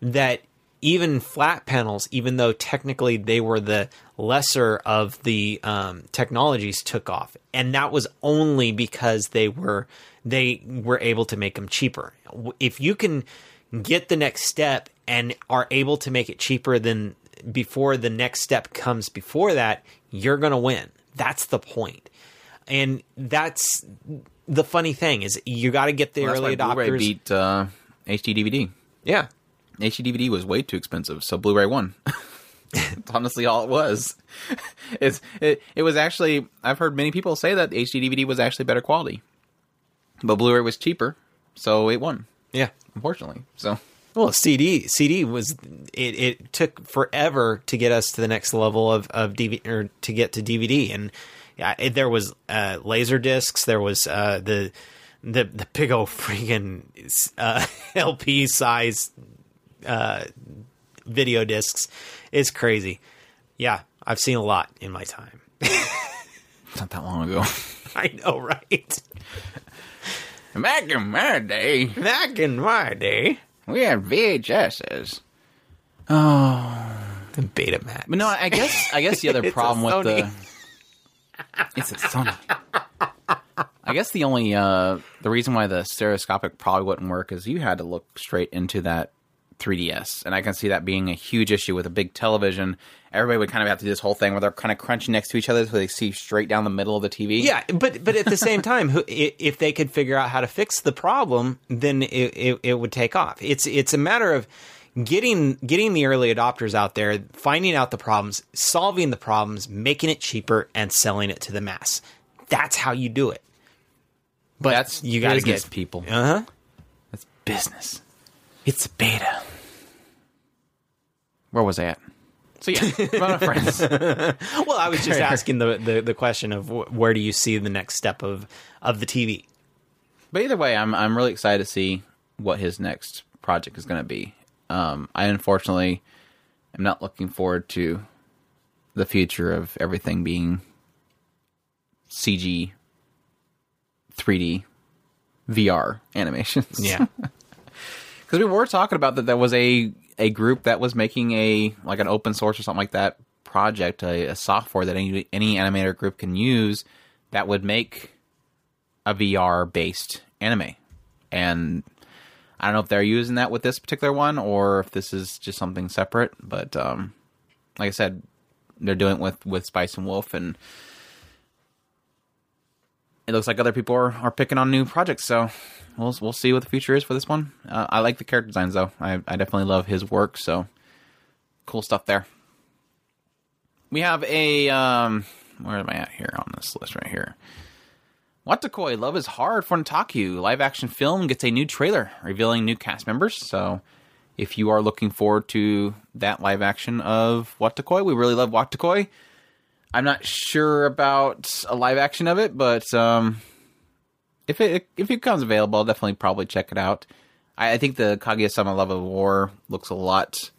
that even flat panels, even though technically they were the lesser of the um, technologies, took off, and that was only because they were they were able to make them cheaper. If you can get the next step and are able to make it cheaper than before the next step comes before that, you're going to win. That's the point. And that's the funny thing is you got to get the Well, early why Blu-ray adopters. beat uh, HD DVD. yeah. HD DVD was way too expensive, so Blu-ray won. That's honestly all it was. It's it, it was actually I've heard many people say that HD DVD was actually better quality, but Blu-ray was cheaper, so it won. Yeah. Unfortunately, so Well, CD CD was it, it took forever to get us to the next level of of DVD or to get to DVD, and yeah, it, there was uh, laser discs, there was uh, the the the big old freaking uh, LP size uh, video discs. It's crazy. Yeah, I've seen a lot in my time. not that long ago. I know, right? Back in my day, Back in my day, we had VHSs. Oh. The Betamax. But no, I guess I guess the other problem with the it's a Sony. I guess the only uh the reason why the stereoscopic probably wouldn't work is you had to look straight into that 3DS, and I can see that being a huge issue with a big television. Everybody would kind of have to do this whole thing where they're kind of crunching next to each other so they see straight down the middle of the TV. Yeah, but but at the same time, if they could figure out how to fix the problem, then it, it, it would take off. It's it's a matter of getting getting the early adopters out there, finding out the problems, solving the problems, making it cheaper, and selling it to the mass. That's how you do it. But that's you got to get people. uh huh. That's business. It's beta. Where was I at? So yeah, amount of friends. Well, I was just asking the, the the question of wh- where do you see the next step of of the TV? But either way, I'm I'm really excited to see what his next project is going to be. Um, I unfortunately am not looking forward to the future of everything being CG, 3D, VR animations. Yeah, because we were talking about that there was a a group that was making a like an open source or something like that project, a, a software that any any animator group can use that would make a VR based anime. And I don't know if they're using that with this particular one or if this is just something separate. But um, like I said, they're doing it with with Spice and Wolf, and it looks like other people are, are picking on new projects. So we'll we'll see what the future is for this one. Uh, I like the character designs though. I I definitely love his work. So cool stuff there. We have a um, where am I at here on this list right here? Watakoi Love is Hard for Otaku live action film gets a new trailer revealing new cast members. So if you are looking forward to that live action of Watakoi, we really love Watakoi. I'm not sure about a live action of it, but um, if it if it becomes available, I'll definitely probably check it out. I, I think the Kaguya-sama Love of War looks a lot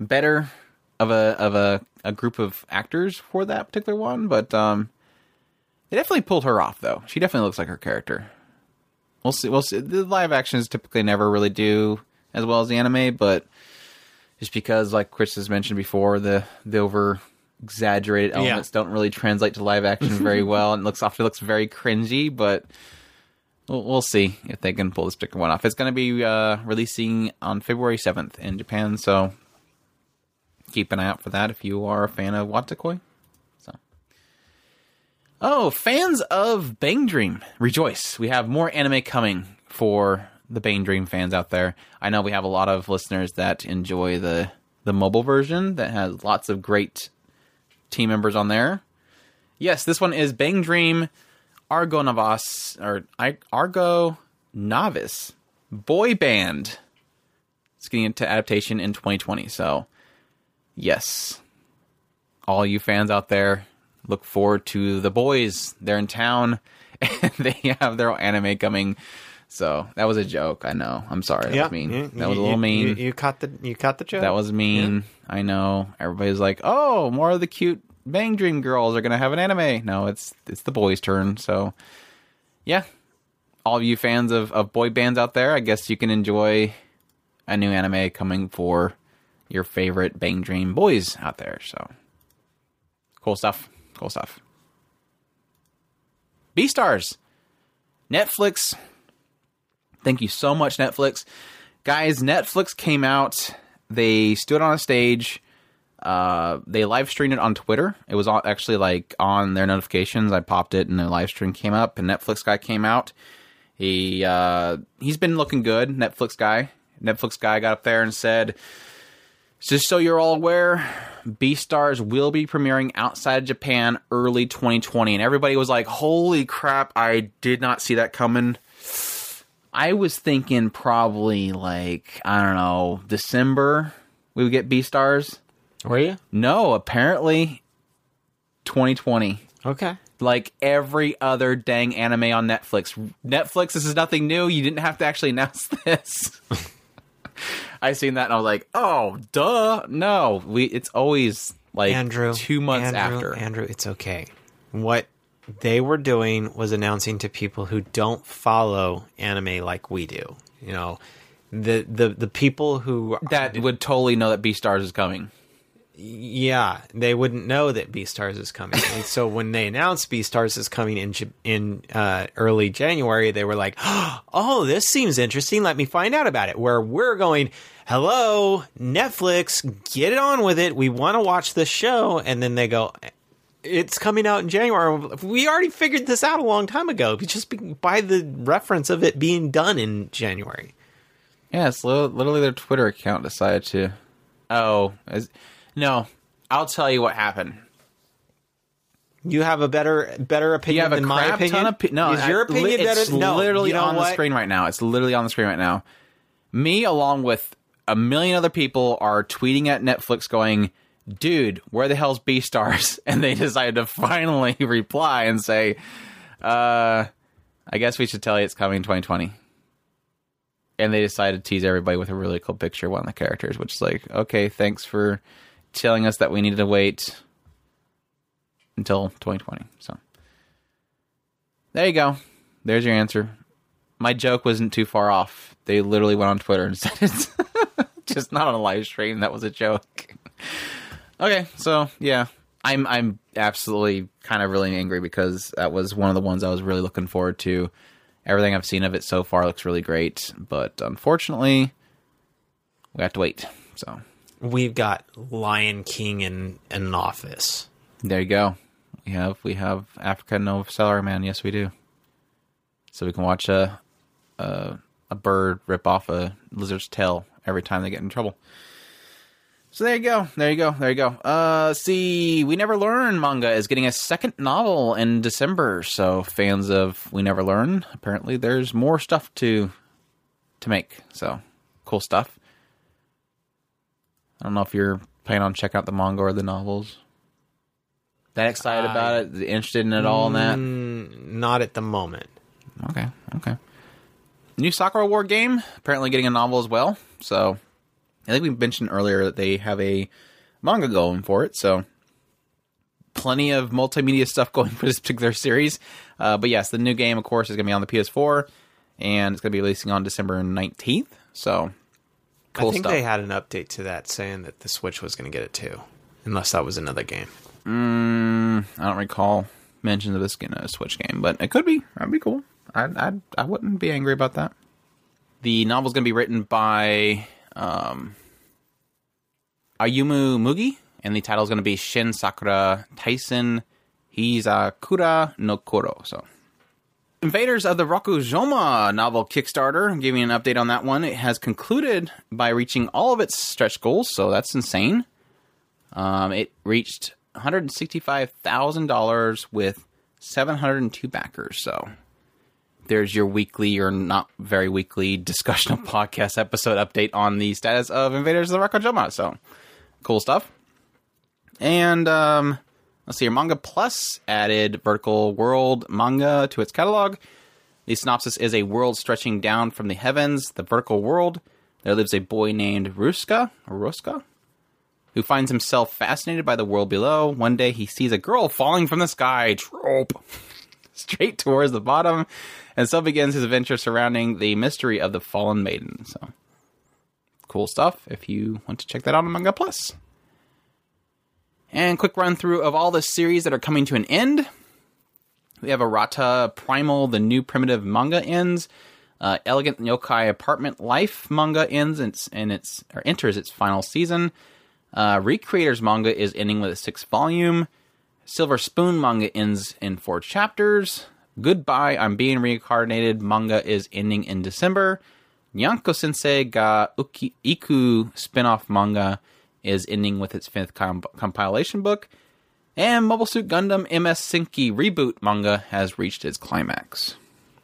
better of a of a, a group of actors for that particular one, but um, they definitely pulled her off though. She definitely looks like her character. We'll see. We'll see. The live actions typically never really do as well as the anime, but just because, like Chris has mentioned before, the the over exaggerated elements don't really translate to live action very well, and looks often looks very cringy. But we'll, we'll see if they can pull this particular one off. It's going to be uh, releasing on February 7th in Japan, so keep an eye out for that if you are a fan of Watakoi. So, oh, fans of Bang Dream, rejoice! We have more anime coming for the Bang Dream fans out there. I know we have a lot of listeners that enjoy the the mobile version that has lots of great team members on there. Yes, this one is Bang Dream Argonavis or I- Argo Novice boy band. It's getting into adaptation in 2020. So, yes, all you fans out there, look forward to the boys. They're in town and they have their anime coming. So that was a joke. I know. I'm sorry. That was mean. you- that was a little mean. You, you caught the you caught the joke. That was mean. I know. Everybody's like, "Oh, more of the cute Bang Dream girls are gonna have an anime." No, it's it's the boys' turn. So, yeah, all of you fans of of boy bands out there, I guess you can enjoy a new anime coming for your favorite Bang Dream boys out there. So, cool stuff. Cool stuff. Beastars. Netflix. Thank you so much, Netflix. Guys netflix came out. They stood on a stage. Uh, they live streamed it on twitter. It was actually like on their notifications. I popped it and the live stream came up and netflix guy came out. He uh, he's been looking good netflix guy. Netflix guy got up there and said just so you're all aware beastars will be premiering outside of japan early 2020 and everybody was like holy crap i did not see that coming I was thinking probably like I don't know December we would get Beastars. Were you? No, apparently 2020. Okay. Like every other dang anime on Netflix. Netflix, this is nothing new. You didn't have to actually announce this. I seen that and I was like, oh, duh. No, we. It's always like Andrew. two months Andrew, after. Andrew, it's okay. What they were doing was announcing to people who don't follow anime like we do. You know, the the the people who that would totally know that Beastars is coming. yeah, they wouldn't know that Beastars is coming. and so when they announced Beastars is coming in in uh, early January, they were like, "Oh, this seems interesting. Let me find out about it." Where we're going, "Hello, Netflix, get it on with it. We want to watch this show." And then they go, "It's coming out in January." We already figured this out a long time ago, just by the reference of it being done in January. Yeah, it's literally their Twitter account decided to. Oh, is, no. I'll tell you what happened. You have a better better opinion You have a than my opinion. ton of no. is your opinion li- better? It's no, literally you know on what? the screen right now. It's literally on the screen right now. Me, along with a million other people, are tweeting at Netflix, going, "Dude, where the hell's Beastars?" And they decided to finally reply and say, "Uh, I guess we should tell you it's coming in 2020." And they decided to tease everybody with a really cool picture of one of the characters, which is like, okay, thanks for telling us that we needed to wait until 2020. So there you go. There's your answer. My joke wasn't too far off. They literally went on Twitter and said it's just not on a live stream. That was a joke. Okay, so yeah, I'm I'm absolutely kind of really angry because that was one of the ones I was really looking forward to. Everything I've seen of it so far looks really great, but unfortunately, we have to wait. So We've got Lion King in, an office. There you go. We have we have Africa No Salaryman. Yes, we do. So we can watch a a, a bird rip off a lizard's tail every time they get in trouble. So there you go. There you go. There you go. Uh, see, We Never Learn manga is getting a second novel in December. So fans of We Never Learn, apparently there's more stuff to to make. So cool stuff. I don't know if you're planning on checking out the manga or the novels. That excited about it? Interested in it all in that? Mm, not at the moment. Okay, okay. New Sakura War game apparently getting a novel as well. So I think we mentioned earlier that they have a manga going for it. So plenty of multimedia stuff going for this particular series. Uh, but yes, the new game, of course, is going to be on the PS4, and it's going to be releasing on December nineteenth. So cool I think stuff. they had an update to that saying that the Switch was going to get it too, unless that was another game. Mm, I don't recall mentions of this in a Switch game, but it could be. That'd be cool. I I I wouldn't be angry about that. The novel's going to be written by um, Ayumu Mugi, and the title is going to be Shin Sakura Taisen Hizakura no Koro. So, Invaders of the Rokujoma novel Kickstarter. I'm giving an update on that one. It has concluded by reaching all of its stretch goals, so that's insane. Um, it reached $165,000 with 702 backers. So there's your weekly or not very weekly discussion of podcast episode update on the status of Invaders of the Rokujoma. So cool stuff. And um, let's see here. Manga Plus added Vertical World manga to its catalog. The synopsis is a world stretching down from the heavens, the vertical world. There lives a boy named Ruska, Ruska, who finds himself fascinated by the world below. One day he sees a girl falling from the sky, trope, straight towards the bottom, and so begins his adventure surrounding the mystery of the fallen maiden. So, cool stuff if you want to check that out on Manga Plus. And quick run through of all the series that are coming to an end. We have Arata Primal, the new primitive manga ends. Uh, Elegant Yokai Apartment Life manga ends and its, and its or enters its final season. Uh, Recreators manga is ending with a sixth volume. Silver Spoon manga ends in four chapters. Goodbye, I'm being reincarnated manga is ending in December. Nyanko Sensei ga Uki, Iku spin-off manga is ending with its fifth comp- compilation book. And Mobile Suit Gundam MS Senki reboot manga has reached its climax.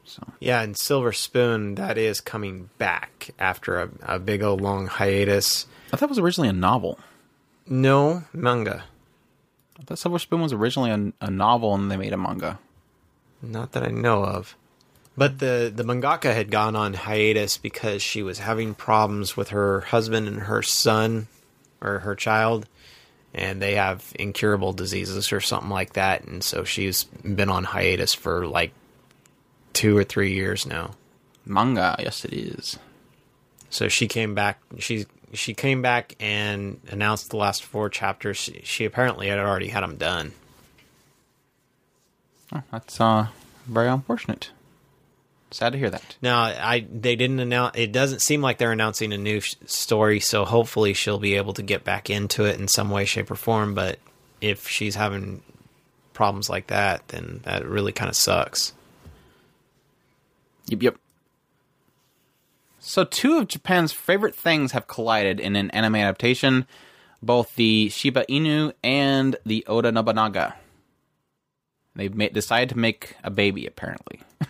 So Yeah, and Silver Spoon that is coming back after a, a big old long hiatus. I thought it was originally a novel. No manga. I thought Silver Spoon was originally a, a novel and they made a manga. Not that I know of. But the, the mangaka had gone on hiatus because she was having problems with her husband and her son, or her child, and they have incurable diseases or something like that. And so she's been on hiatus for like two or three years now. Manga, yes it is. So she came back. She she came back and announced the last four chapters. She, she apparently had already had them done. Oh, that's uh very unfortunate. Sad to hear that. Now, I they didn't announce. It doesn't seem like they're announcing a new sh- story, so hopefully she'll be able to get back into it in some way, shape, or form. But if she's having problems like that, then that really kind of sucks. Yep, yep. So, two of Japan's favorite things have collided in an anime adaptation both the Shiba Inu and the Oda Nobunaga. They've made, decided to make a baby, apparently.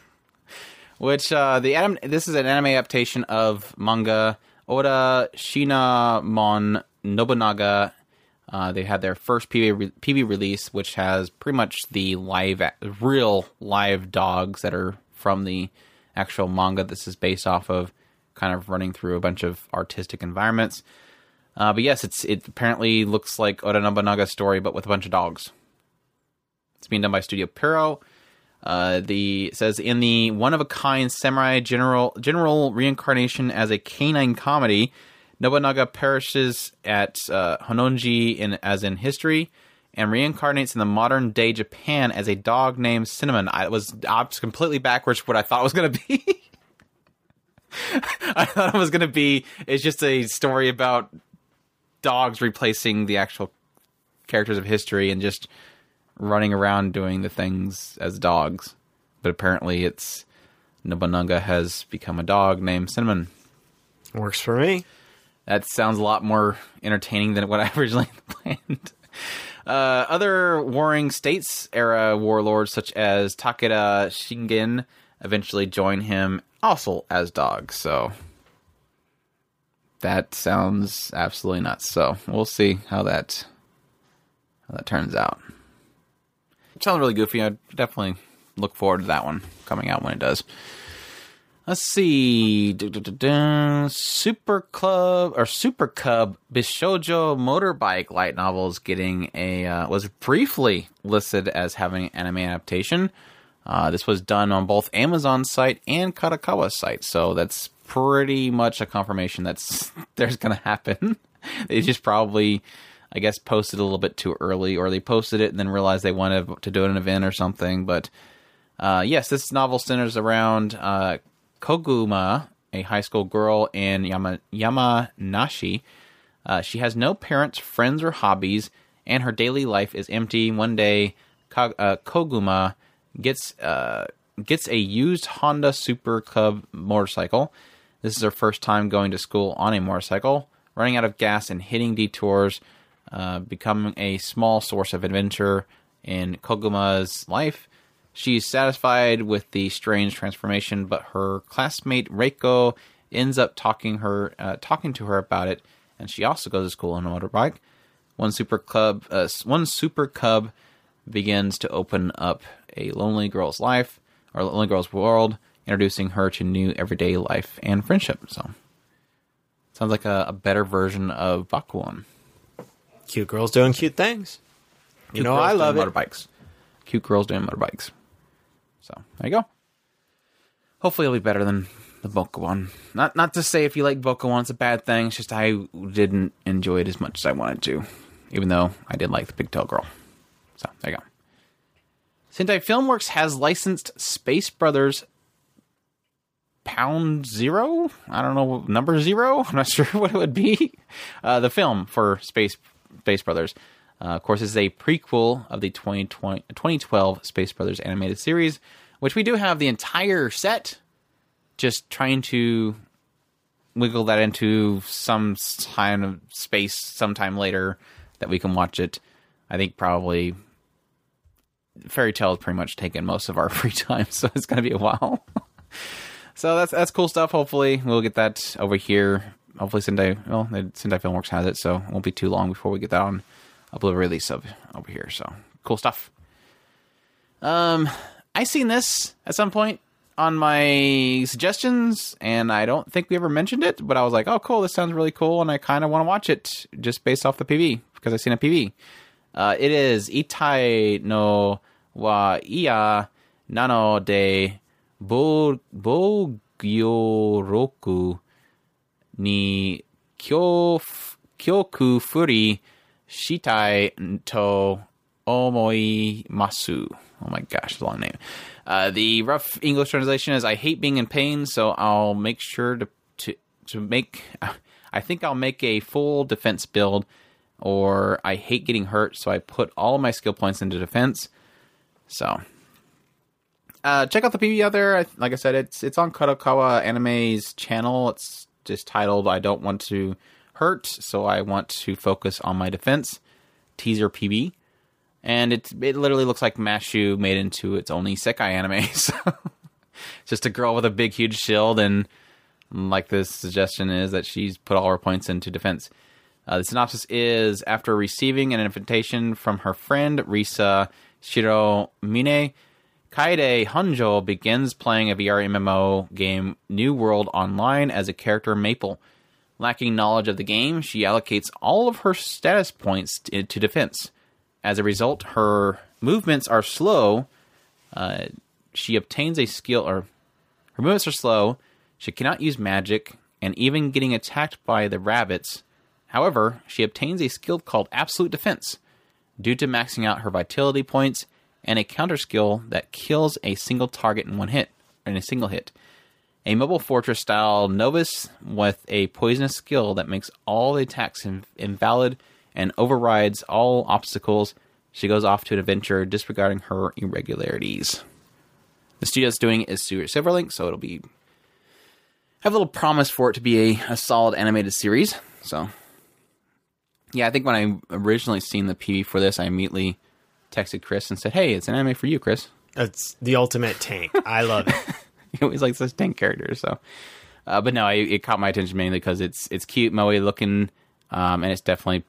Which, uh, the anim- this is an anime adaptation of manga Oda Cinnamon Nobunaga. Uh, they had their first PV, re- PV release, which has pretty much the live, real live dogs that are from the actual manga this is based off of, kind of running through a bunch of artistic environments. Uh, but yes, it's it apparently looks like Oda Nobunaga's story, but with a bunch of dogs. It's being done by Studio Piro. Uh, the says in the one of a kind samurai general general reincarnation as a canine comedy, Nobunaga perishes at uh, Honnoji in as in history, and reincarnates in the modern day Japan as a dog named Cinnamon. I was I was completely backwards what I thought it was going to be. I thought it was going to be it's just a story about dogs replacing the actual characters of history and just running around doing the things as dogs. But apparently, it's Nobunaga has become a dog named Cinnamon. Works for me. That sounds a lot more entertaining than what I originally planned. Uh, other Warring States era warlords, such as Takeda Shingen, eventually join him also as dogs. So that sounds absolutely nuts. So we'll see how that how that turns out. It sounds really goofy. I definitely look forward to that one coming out when it does. Let's see. Super Club or Super Cub Bishojo motorbike light novel is getting a uh, was briefly listed as having an anime adaptation. Uh, this was done on both Amazon site and Kadokawa site, so that's pretty much a confirmation that's there's going to happen. they just probably, I guess, posted a little bit too early, or they posted it and then realized they wanted to do an event or something. But Uh, yes, this novel centers around uh, Koguma, a high school girl in Yama- Yamanashi. Uh, she has no parents, friends, or hobbies, and her daily life is empty. One day, uh, Koguma gets uh, gets a used Honda Super Cub motorcycle. This is her first time going to school on a motorcycle. Running out of gas and hitting detours, uh, becoming a small source of adventure in Koguma's life. She's satisfied with the strange transformation, but her classmate Reiko ends up talking her uh, talking to her about it, and she also goes to school on a motorbike. One super cub, uh, one super cub, begins to open up a lonely girl's life or lonely girl's world, introducing her to new everyday life and friendship. So, sounds like a, a better version of Bakuon. Cute girls doing cute things. You know, I love doing it. motorbikes. Cute girls doing motorbikes. So there you go. Hopefully, it'll be better than the Pokemon. Not not to say if you like Pokemon, it's a bad thing. It's just I didn't enjoy it as much as I wanted to, even though I did like the Pigtail Girl. So there you go. Sentai Filmworks has licensed Space Brothers Pound Zero. I don't know number zero. I'm not sure what it would be. Uh, the film for Space Space Brothers. Uh, of course, is a prequel of the 2020, 2012 Space Brothers animated series, which we do have the entire set. Just trying to wiggle that into some kind of space sometime later that we can watch it. I think probably Fairy Tail has pretty much taken most of our free time, so it's going to be a while. so that's that's cool stuff. Hopefully, we'll get that over here. Hopefully, Sentai well, Sentai Filmworks has it, so it won't be too long before we get that on a Blu release of over here. So cool stuff. Um, I seen this at some point on my suggestions, and I don't think we ever mentioned it, but I was like, oh, cool, this sounds really cool, and I kind of want to watch it just based off the PV because I seen a PV. Uh, it is Itai no wa iya nano de bo bogyoroku ni kyo kyoku furi shitai to omoimasu. Oh my gosh, long name. Uh, the rough English translation is I hate being in pain, so I'll make sure to to to make I think I'll make a full defense build or I hate getting hurt, so I put all my skill points into defense. So uh, check out the PV out there. Like I said, it's it's on Kadokawa Anime's channel. It's just titled "I Don't Want to Hurt," so I want to focus on my defense. Teaser PV, and it it literally looks like Mashu made into its only Sekai anime. So it's just a girl with a big, huge shield, and like this suggestion is that she's put all her points into defense. Uh, the synopsis is after receiving an invitation from her friend Risa Shiromine, Kaede Honjou begins playing a VR MMO game New World Online as a character Maple. Lacking knowledge of the game, she allocates all of her status points to, to defense. As a result, her movements are slow. Uh, she obtains a skill, or her movements are slow. She cannot use magic, and even getting attacked by the rabbits. However, she obtains a skill called Absolute Defense due to maxing out her vitality points and a counter skill that kills a single target in one hit, in a single hit. A mobile fortress style novice with a poisonous skill that makes all the attacks in- invalid and overrides all obstacles. She goes off to an adventure disregarding her irregularities. The studio's doing is Studio Silver Link, so it'll be have a little promise for it to be a, a solid animated series. So, yeah, I think when I originally seen the PV for this, I immediately texted Chris and said, "Hey, it's an anime for you, Chris." It's the ultimate tank. I love it. he always likes those tank character. So, uh, but no, it, it caught my attention mainly because it's it's cute, moe looking, um, and it's definitely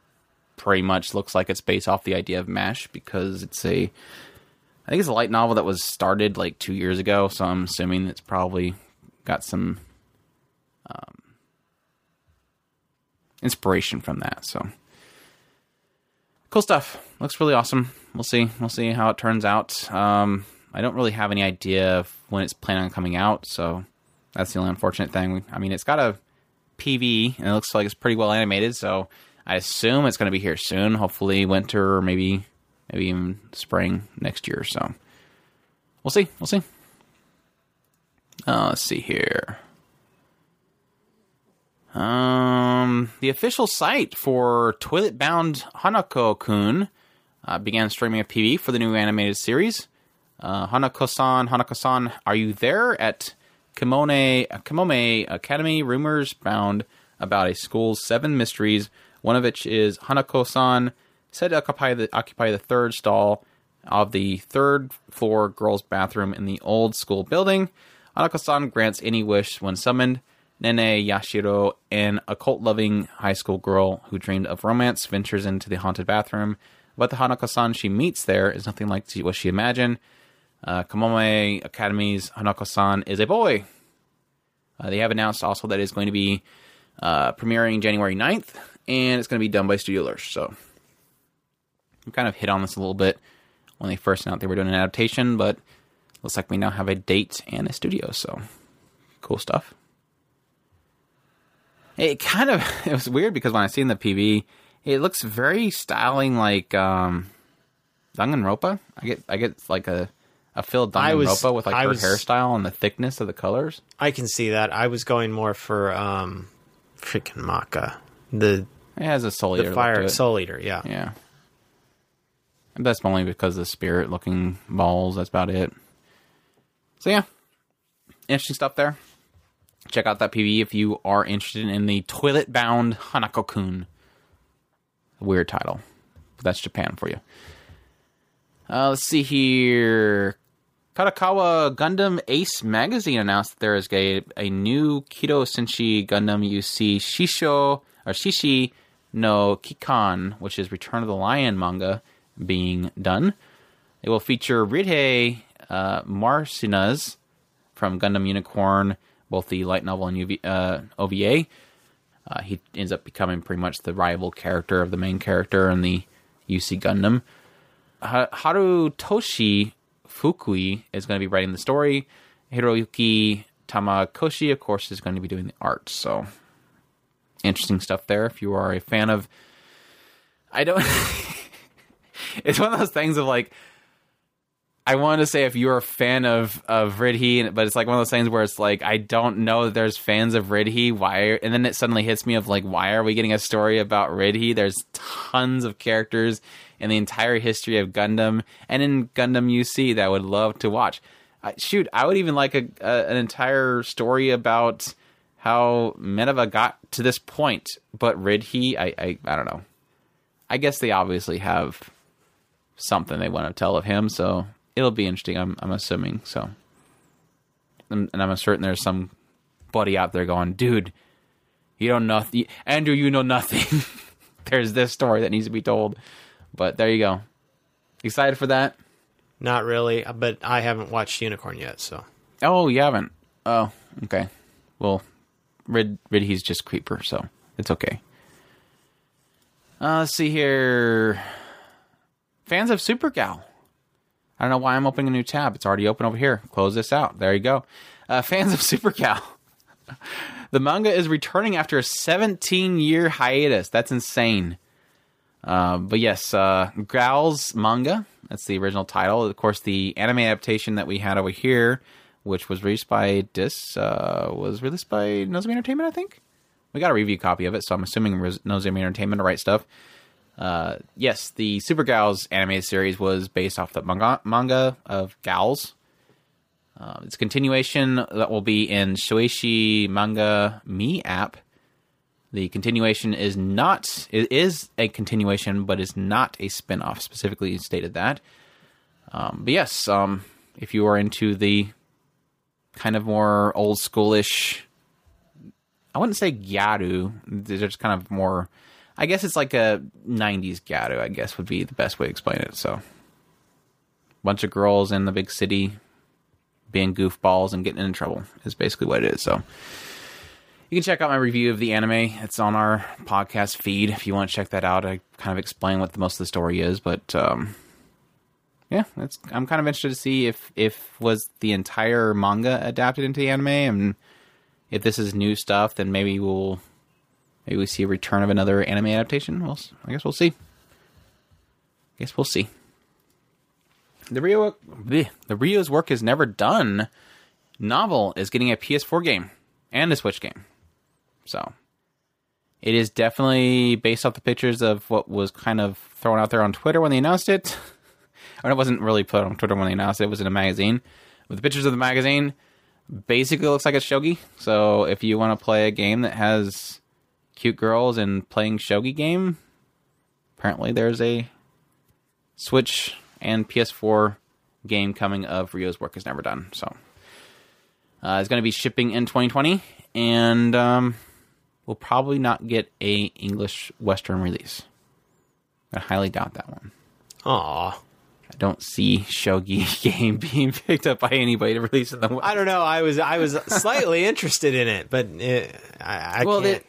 pretty much looks like it's based off the idea of Mash because it's a, I think it's a light novel that was started like two years ago. So I'm assuming it's probably got some um, inspiration from that. So cool stuff. Looks really awesome. We'll see. We'll see how it turns out. Um, I don't really have any idea of when it's planning on coming out, so that's the only unfortunate thing. I mean, it's got a PV, and it looks like it's pretty well animated, so I assume it's going to be here soon. Hopefully, winter or maybe maybe even spring next year. So we'll see. We'll see. Uh, let's see here. Um, the official site for Toilet Bound Hanako-kun uh, began streaming a PV for the new animated series. Uh, Hanako-san, Hanako-san, are you there at Kamome Kamome Academy? Rumors bound about a school's seven mysteries. One of which is Hanako-san said to occupy the occupy the third stall of the third floor girls' bathroom in the old school building. Hanako-san grants any wish when summoned. Nene Yashiro, an occult-loving high school girl who dreamed of romance, ventures into the haunted bathroom. But the Hanako-san she meets there is nothing like what she imagined. Uh, Kamome Academy's Hanako-san is a boy. Uh, they have announced also that it's going to be uh, premiering January 9th, and it's going to be done by Studio Lerche. So we kind of hit on this a little bit when they first announced they were doing an adaptation, but looks like we now have a date and a studio. So cool stuff. It kind of it was weird because when I seen the PV, it looks very styling like um Danganronpa. I get I get like a a I Danganronpa with like I her was- hairstyle and the thickness of the colors. I can see that. I was going more for um, freaking Maka, the It has a soul eater the fire soul eater. Yeah. Yeah. And that's only because of the spirit looking balls. That's about it. So yeah, interesting stuff there. Check out that PV if you are interested in the toilet bound Hanako-kun. Weird title, but that's Japan for you. Uh, let's see here. Kadokawa Gundam Ace Magazine announced that there is a, a new Kido Senshi Gundam UC Shisho or Shishi no Kikan, which is Return of the Lion manga, being done. It will feature Riddhe uh, Marcenas from Gundam Unicorn, both the light novel and UV, uh, OVA. Uh, he ends up becoming pretty much the rival character of the main character in the UC Gundam. Ha- Harutoshi Fukui is going to be writing the story. Hiroyuki Tamakoshi, of course, is going to be doing the art. So, interesting stuff there. If you are a fan of, I don't. it's one of those things of like, I want to say if you're a fan of of Riddhe, but it's like one of those things where it's like I don't know that there's fans of Riddhe. Why? And then it suddenly hits me of like, why are we getting a story about Riddhe? There's tons of characters in the entire history of Gundam and in Gundam UC that I would love to watch. Shoot, I would even like a, a an entire story about how Mineva got to this point, but Riddhe, I, I I don't know. I guess they obviously have something they want to tell of him, so it'll be interesting. I'm I'm assuming so, and, and I'm certain there's some buddy out there going, dude, you don't know, Andrew, you know nothing. there's this story that needs to be told, but there you go. Excited for that? Not really, but I haven't watched Unicorn yet, so Oh, you haven't? Oh, okay. Well, Rid Rid he's just creeper, so it's okay. Uh, let's see here. Fans of Super Gal. I don't know why I'm opening a new tab. It's already open over here. Close this out. There you go. Uh, fans of Super Gal. the manga is returning after a 17 year hiatus. That's insane. Uh, but yes, uh, manga. That's the original title. Of course, the anime adaptation that we had over here, which was released by Dis, uh, was released by Nozomi Entertainment, I think. We got a review copy of it, so I'm assuming Nozomi Entertainment to write stuff. Uh, yes, the Super Gals animated series was based off the manga, manga of Gals. Uh, it's a continuation that will be in Shueisha Manga Mee app. The continuation is not it is a continuation, but is not a spin-off. Specifically stated that. Um, but yes, um, if you are into the kind of more old schoolish, I wouldn't say gyaru. They're just kind of more. I guess it's like a '90s gyaru. I guess would be the best way to explain it. So, bunch of girls in the big city being goofballs and getting in trouble is basically what it is. So you can check out my review of the anime. It's on our podcast feed if you want to check that out. I kind of explain what the most of the story is, but um, yeah, I'm kind of interested to see if if was the entire manga adapted into the anime, and if this is new stuff, then maybe we'll maybe we see a return of another anime adaptation. We'll, I guess we'll see. I guess we'll see. The Rio, bleh, the Rio's work is never done. Novel is getting a PS4 game and a Switch game, so it is definitely based off the pictures of what was kind of thrown out there on Twitter when they announced it. or it wasn't really put on Twitter when they announced it; it was in a magazine. With the pictures of the magazine, basically looks like a shogi. So if you want to play a game that has cute girls and playing shogi game, apparently there's a Switch and PS4 game coming of Rio's work is never done. So uh, it's going to be shipping in 2020, and um, we'll probably not get a English Western release. I highly doubt that one. Aw. I don't see shogi game being picked up by anybody to release in the West. I don't know. I was I was slightly interested in it, but uh, I, I well, can't. it,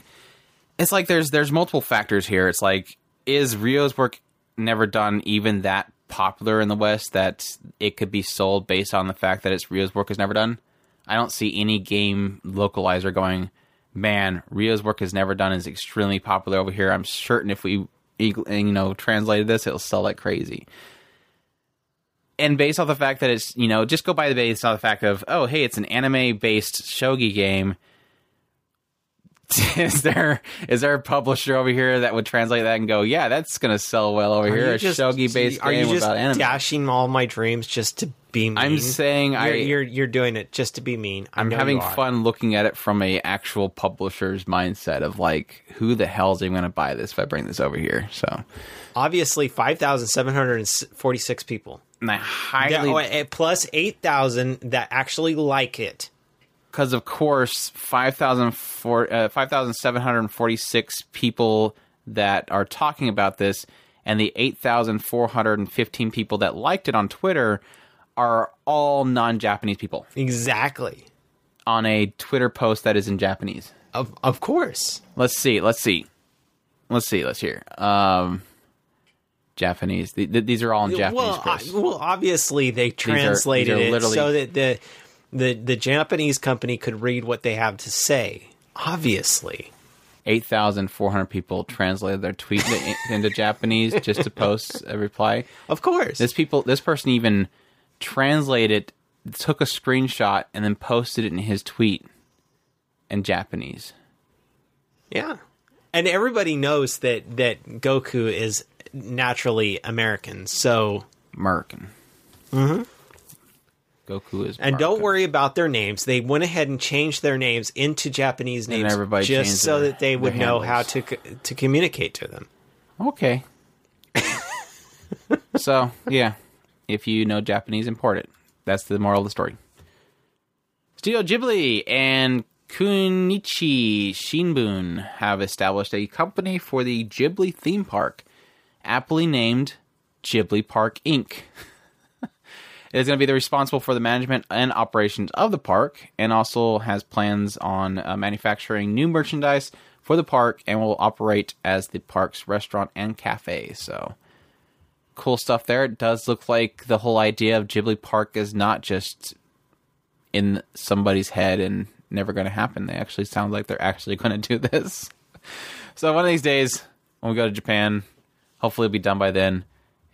it's like there's there's multiple factors here. It's like is Rio's work never done even that popular in the West that it could be sold based on the fact that it's Rio's work is never done? I don't see any game localizer going, man, Rio's work is never done is extremely popular over here. I'm certain if we you know translated this, it'll sell like crazy. And based off the fact that it's you know just go by the base off the fact of oh hey it's an anime based shogi game is there is there a publisher over here that would translate that and go, yeah, that's gonna sell well over Are here, a shogi based Are game you just about anime? dashing all my dreams just to be mean? I'm saying I- you're, you're you're doing it just to be mean. I I'm having fun looking at it from a actual publisher's mindset of like, who the hell's even gonna buy this if I bring this over here? So, Obviously, five thousand seven hundred and forty-six people. and I highly oh, plus eight thousand that actually like it. Because of course 5,000 for- uh, 5,746 people that are talking about this and the 8,415 people that liked it on Twitter are all non-Japanese people Exactly. on a Twitter post that is in Japanese. Of of course. Let's see, let's see. Let's see, let's hear. Um Japanese. Th- th- these are all in Japanese, well. I- well, obviously they translated these are it literally- so that the the the Japanese company could read what they have to say. Obviously. 8,400 people translated their tweet into, into Japanese just to post a reply. Of course. This people, this person even translated, took a screenshot, and then posted it in his tweet in Japanese. Yeah. And everybody knows that that Goku is naturally American. So American. Mm-hmm. Goku is. and don't worry about their names. They went ahead and changed their names into Japanese names everybody just so their- that they would know how to to communicate to them. Okay. so yeah, if you know Japanese, import it. That's the moral of the story. Studio Ghibli and Chunichi Shinbun have established a company for the Ghibli theme park, aptly named Ghibli Park Inc. It is going to be the responsible for the management and operations of the park, and also has plans on uh, manufacturing new merchandise for the park, and will operate as the park's restaurant and cafe. So, cool stuff there. It does look like the whole idea of Ghibli Park is not just in somebody's head and never going to happen. They actually sound like they're actually going to do this. So one of these days, when we go to Japan, hopefully it'll be done by then.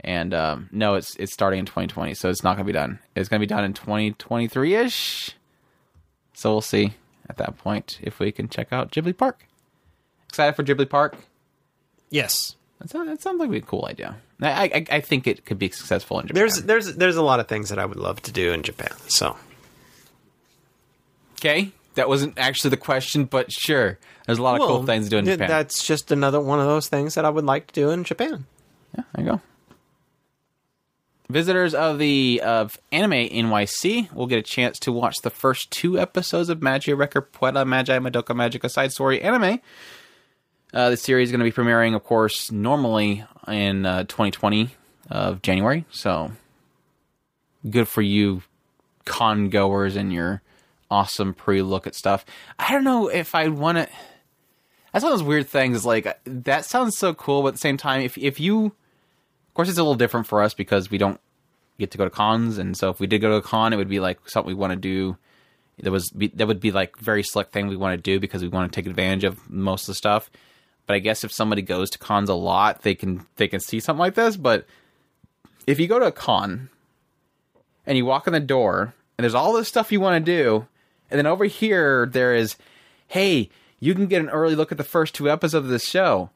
And um, no, it's it's starting in 2020, so it's not going to be done. It's going to be done in 2023 ish. So we'll see at that point if we can check out Ghibli Park. Excited for Ghibli Park? Yes. That sounds, that sounds like a cool idea. I, I I think it could be successful in Japan. There's there's there's a lot of things that I would love to do in Japan. So okay. That wasn't actually the question, but sure. There's a lot of cool things to do in Japan. That's just another one of those things that I would like to do in Japan. Yeah, there you go. Visitors of the of Anime NYC will get a chance to watch the first two episodes of Magi Record Puella Magi Madoka Magica Side Story Anime. Uh, the series is going to be premiering, of course, normally in uh, 2020 of January. So good for you, con goers, and your awesome pre-look at stuff. I don't know if I want to. That's one of those weird things. Like that sounds so cool, but at the same time, if if you of course, it's a little different for us because we don't get to go to cons, and so if we did go to a con, it would be like something we want to do. That was that would be like very select thing we want to do because we want to take advantage of most of the stuff. But I guess if somebody goes to cons a lot, they can they can see something like this. But if you go to a con and you walk in the door, and there's all this stuff you want to do, and then over here there is, hey, you can get an early look at the first two episodes of this show.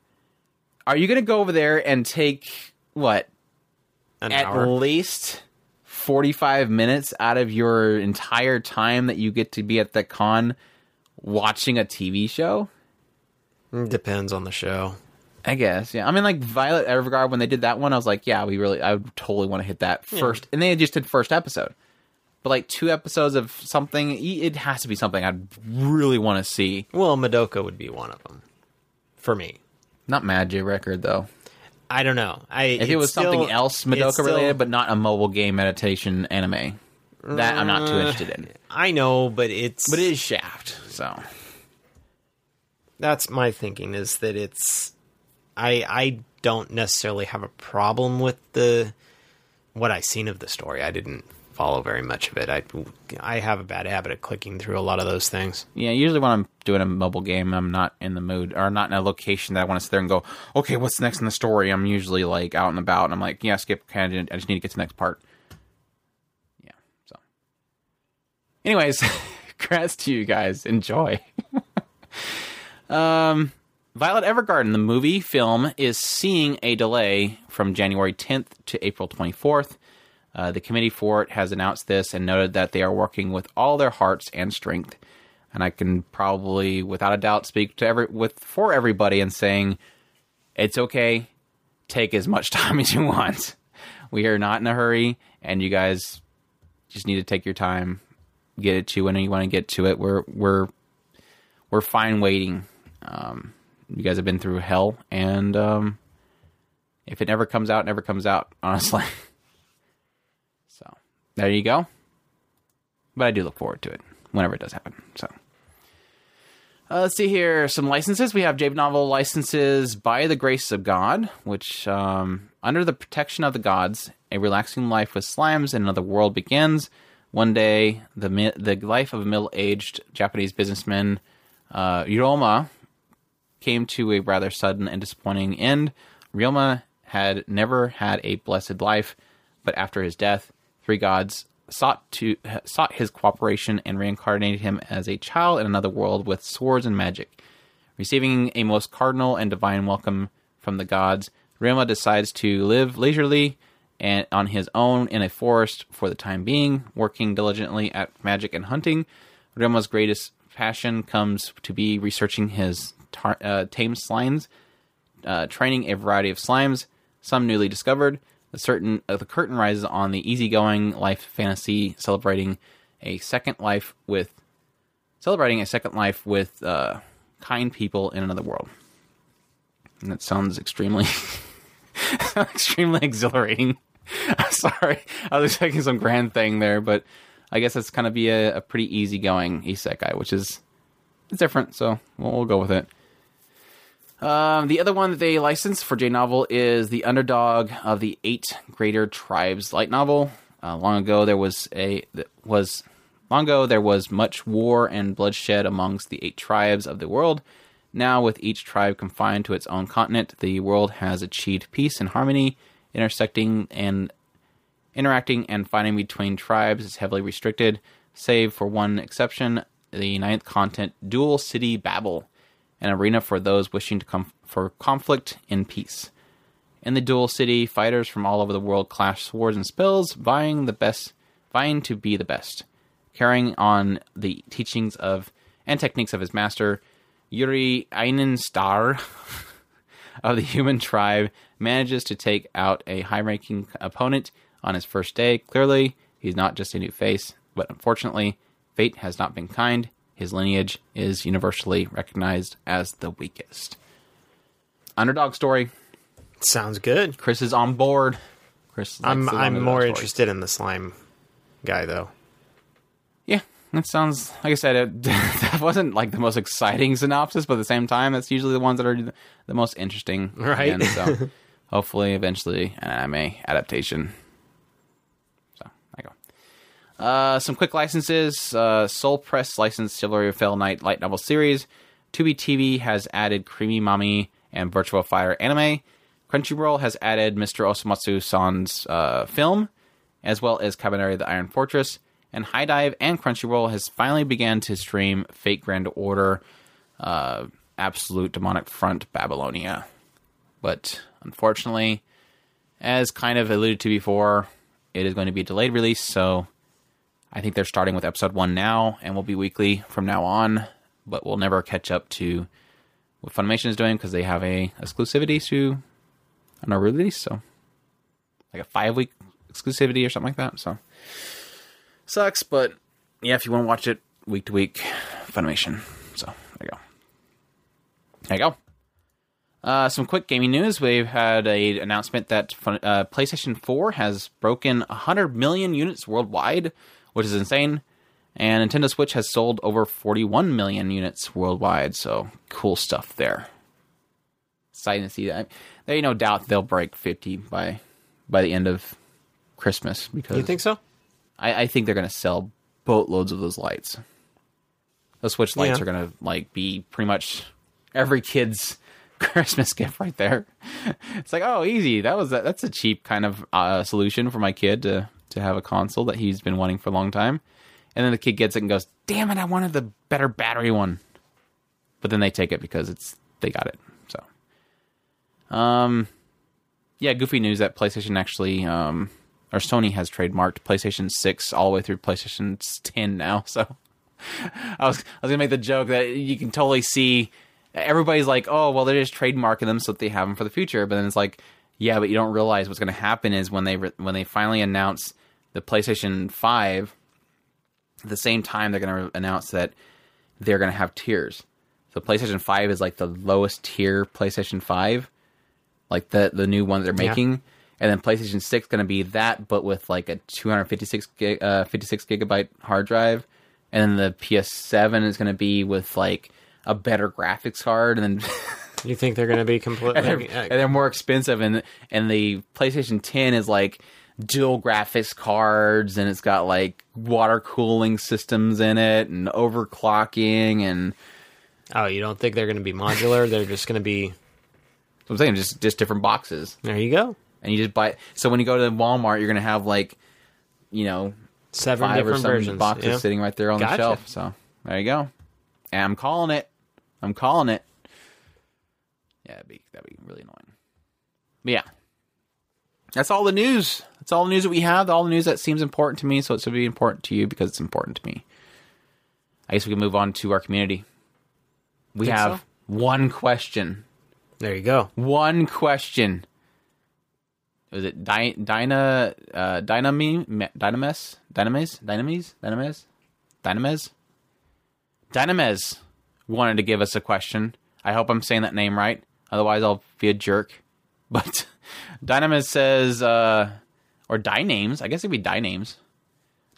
Are you going to go over there and take what An at hour. least 45 minutes out of your entire time that you get to be at the con watching a TV show? Mm, depends on the show. I guess, yeah. I mean, like Violet Evergarden, when they did that one, I was like, yeah, we really, I would totally want to hit that first. And they just did first episode. But like two episodes of something, it has to be something I'd really want to see. Well, Madoka would be one of them for me. Not Mad J Record, though. I don't know. I If it was something else Madoka related, but not a mobile game meditation anime, that I'm not too uh, interested in. I know, but it's But it is Shaft, so. that's my thinking is that it's I I don't necessarily have a problem with the what I seen of the story. I didn't follow very much of it. I I have a bad habit of clicking through a lot of those things. Yeah, usually when I'm doing a mobile game, I'm not in the mood or not in a location that I want to sit there and go, okay, what's next in the story? I'm usually like out and about, and I'm like, yeah, skip. I just need to get to the next part. Yeah. So, anyways, congrats to you guys. Enjoy. um, Violet Evergarden, the movie film, is seeing a delay from January 10th to April 24th. Uh, the committee for it has announced this and noted that they are working with all their hearts and strength. And I can probably, without a doubt, speak to every with for everybody and saying it's okay. Take as much time as you want. We are not in a hurry, and you guys just need to take your time, get it to when you want to get to it. We're we're we're fine waiting. Um, you guys have been through hell, and um, if it never comes out, never comes out. Honestly. There you go. But I do look forward to it whenever it does happen. So uh, let's see here. Some licenses. We have J Novel licenses by the grace of God, which, um, under the protection of the gods, a relaxing life with slimes in another world begins. One day, the the life of a middle aged Japanese businessman, uh, Ryoma, came to a rather sudden and disappointing end. Ryoma had never had a blessed life, but after his death, three gods sought to sought his cooperation and reincarnated him as a child in another world with swords and magic. Receiving a most cardinal and divine welcome from the gods, Ryoma decides to live leisurely and on his own in a forest for the time being, working diligently at magic and hunting. Ryoma's greatest passion comes to be researching his tar- uh, tame slimes, uh, training a variety of slimes, some newly discovered. The certain uh, the curtain rises on the easygoing life fantasy, celebrating a second life with celebrating a second life with uh, kind people in another world. And that sounds extremely extremely exhilarating. Sorry, I was expecting some grand thing there, but I guess it's kind of be a, a pretty easygoing isekai, which is it's different, so we'll, we'll go with it. Um, the other one that they licensed for J Novel is the underdog of the Eight Greater Tribes light novel. Uh, long ago, there was a was long ago there was much war and bloodshed amongst the eight tribes of the world. Now, with each tribe confined to its own continent, the world has achieved peace and harmony. Intersecting and interacting and fighting between tribes is heavily restricted, save for one exception: the ninth continent, Dual City Babel an arena for those wishing to come for conflict in peace. In the dual city, fighters from all over the world clash swords and spells, vying the best, vying to be the best. Carrying on the teachings of and techniques of his master, Yuri Einenstar of the human tribe manages to take out a high-ranking opponent on his first day. Clearly, he's not just a new face, but unfortunately, fate has not been kind. His lineage is universally recognized as the weakest. Underdog story. Sounds good. Chris is on board. Chris, I'm I'm more stories. interested in the slime guy though. Yeah, that sounds like I said. It, that wasn't like the most exciting synopsis, but at the same time, that's usually the ones that are the most interesting. Right. And so, hopefully, eventually, an anime adaptation. Uh, some quick licenses. Uh, Sol Press licensed Chivalry of Fell Knight light novel series. Tubi TV has added Creamy Mami and Virtua Fighter anime. Crunchyroll has added Mr. Osomatsu San's uh, film. as well as Kabaneri the Iron Fortress. And HIDIVE and Crunchyroll has finally began to stream Fate Grand Order, uh, Absolute Demonic Front Babylonia. But unfortunately, as kind of alluded to before, it is going to be a delayed release, so I think they're starting with episode one now and will be weekly from now on, but we'll never catch up to what Funimation is doing because they have a exclusivity to an release, so like a five week exclusivity or something like that. So sucks, but yeah, if you want to watch it week to week, Funimation. So there you go. There you go. Uh, some quick gaming news. We've had a announcement that uh, PlayStation 4 has broken 100 million units worldwide, which is insane. And Nintendo Switch has sold over 41 million units worldwide. So cool stuff there. Exciting to see that. There ain't no doubt they'll break 50 by by the end of Christmas because You think so? I, I think they're going to sell boatloads of those lights. Those Switch lights Yeah. are going to like be pretty much every kid's Christmas gift right there. It's like, oh, easy. That was a, that's a cheap kind of uh, solution for my kid to to have a console that he's been wanting for a long time. And then the kid gets it and goes, "Damn it, I wanted the better battery one." But then they take it because it's they got it. So, um, yeah, goofy news that PlayStation actually, um, or Sony has trademarked PlayStation 6 all the way through PlayStation 10 now. So I was I was gonna make the joke that you can totally see everybody's like, oh, well, they're just trademarking them so that they have them for the future. But then it's like, yeah, but you don't realize what's gonna happen is when they re- when they finally announce the PlayStation 5, at the same time they're gonna announce that they're gonna have tiers. So PlayStation 5 is like the lowest tier PlayStation 5 like the the new one they're Yeah. making, and then PlayStation Six is going to be that, but with like a 256 gig, uh, 56 gigabyte hard drive, and then the PS7 is going to be with like a better graphics card, and then You think they're going to be completely? and, they're, and they're more expensive, and and the PlayStation 10 is like dual graphics cards, and it's got like water cooling systems in it, and overclocking, and oh, you don't think they're going to be modular? they're just going to be. so I'm saying just just different boxes. There you go. and you just buy. So when you go to Walmart, you're gonna have like, you know, Seven five or different versions. boxes yeah. sitting right there on Gotcha. the shelf. So there you go. And I'm calling it. I'm calling it. Yeah, that'd be that'd be really annoying. But yeah, that's all the news. That's all the news that we have. All the news that seems important to me, so it should be important to you because it's important to me. I guess we can move on to our community. We Think have so? one question. There you go. One question. Was it Di- Dyna uh Dyname Dynames Dynames Dynames Dynames Dynames Dynames wanted to give us a question. I hope I'm saying that name right. Otherwise, I'll be a jerk. But Dynames says, uh, or die names. I guess it'd be die names.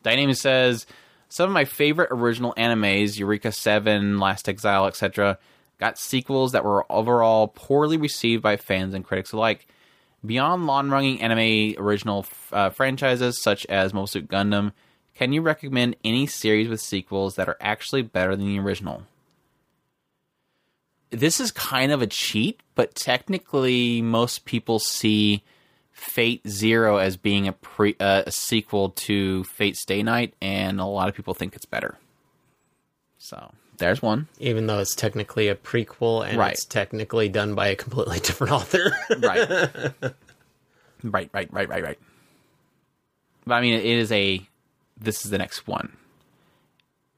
Die names says, some of my favorite original animes, Eureka 7, Last Exile, etc., got sequels that were overall poorly received by fans and critics alike. Beyond long-running anime original uh, franchises such as Mobile Suit Gundam, can you recommend any series with sequels that are actually better than the original? This is kind of a cheat, but technically, most people see Fate Zero as being a pre uh, a sequel to Fate Stay Night, and a lot of people think it's better. So there's one. Even though it's technically a prequel and Right. it's technically done by a completely different author. right right right right right right but i mean it is a this is the next one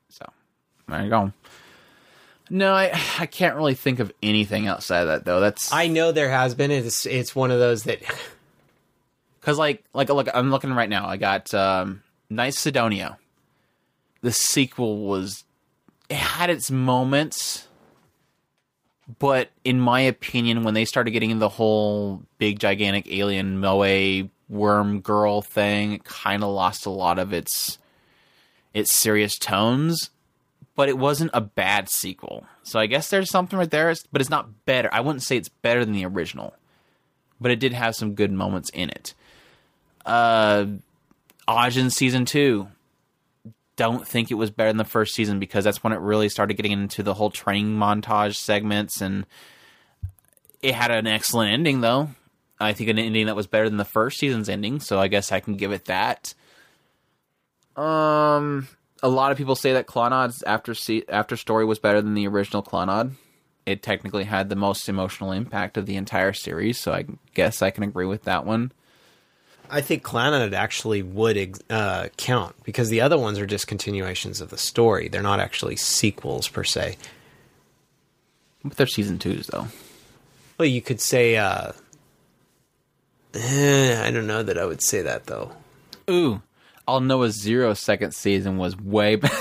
so there you go no i i can't really think of anything outside of that though that's I know there has been. It's it's one of those that because like like look i'm looking right now. I got um nice sidonia. The sequel was it had its moments but in my opinion when they started getting into the whole big gigantic alien moe worm girl thing it kind of lost a lot of its its serious tones but it wasn't a bad sequel. So i guess there's something right there. But it's not better. I wouldn't say it's better than the original but it did have some good moments in it uh Ajin season two. Don't think it was better than the first season because that's when it really started getting into the whole training montage segments and it had an excellent ending though. I think an ending that was better than the first season's ending, so I guess I can give it that. Um, a lot of people say that Clannad's after se- after story was better than the original Clonod. It technically had the most emotional impact of the entire series, so I guess I can agree with that one. I think Clannad actually would uh, count because the other ones are just continuations of the story. They're not actually sequels per se. But they're season twos, though. Well, you could say. Uh, eh, I don't know that I would say that though. Ooh, I'll know a zero second season was way better.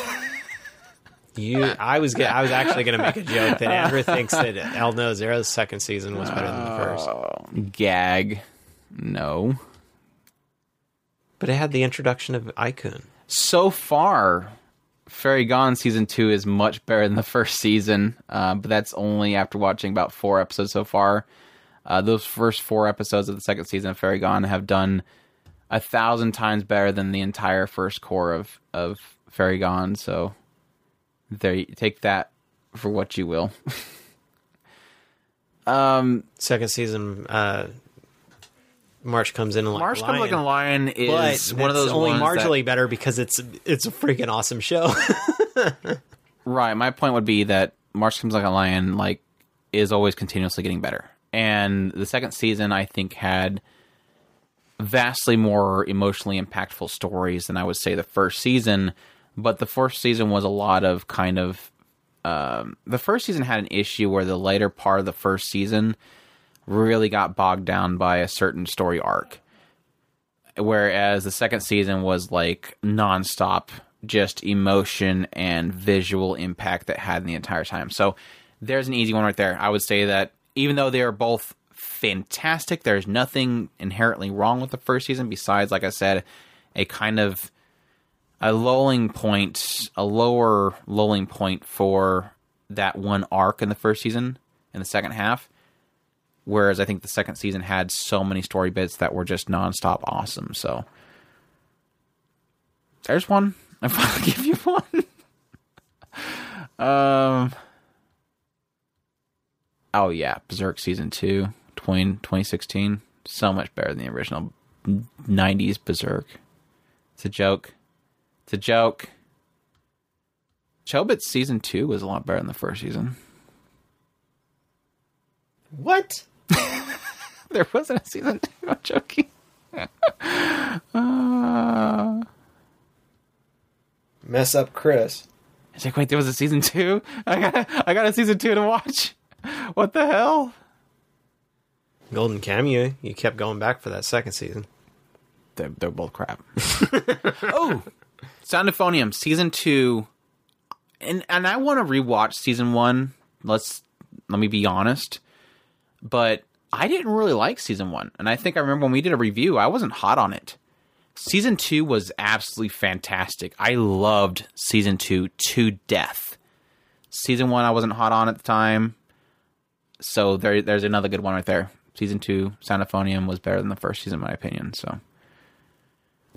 You, I was, I was actually going to make a joke that Andrew thinks that El No Zero's second season was better than the first, Gag. No. But it had the introduction of Icon. so far, Fairy Gone season two is much better than the first season, uh, but that's only after watching about four episodes so far. Uh, those first four episodes of the second season of Fairy Gone have done a thousand times better than the entire first cour of of Fairy Gone. So there, you take that for what you will. um, Second season, uh, March comes in like Marsh a Comes Like a lion. Lion is but one of those only ones that- marginally better because it's it's a freaking awesome show. Right. My point would be that March Comes Like a Lion like is always continuously getting better. And the second season I think had vastly more emotionally impactful stories than I would say the first season. But the first season was a lot of kind of um, the first season had an issue where the later part of the first season really got bogged down by a certain story arc whereas the second season was like nonstop just emotion and visual impact that had in the entire time. So there's an easy one right there. I would say that even though they are both fantastic, there's nothing inherently wrong with the first season besides, like I said, a kind of a lulling point, a lower lulling point for that one arc in the first season in the second half. Whereas I think the second season had so many story bits that were just nonstop awesome. So there's one. I finally give you one. um. Oh yeah, Berserk season two, 20, 2016. So much better than the original '90s Berserk. It's a joke. It's a joke. Chobits season two was a lot better than the first season. what? There wasn't a season two. I'm joking. uh, Mess up Chris. it's like, wait, there was a season two. I got, I got a season two to watch. What the hell? Golden Kamuy. You kept going back for that second season. They're, they're both crap. oh, Sound Euphonium season two, and and I want to rewatch season one. Let's let me be honest, but I didn't really like season one, and I think I remember when we did a review, I wasn't hot on it. Season two was absolutely fantastic. I loved season two to death. Season one, I wasn't hot on at the time, so there, there's another good one right there. Season two, Sound Euphonium was better than the first season, in my opinion. So,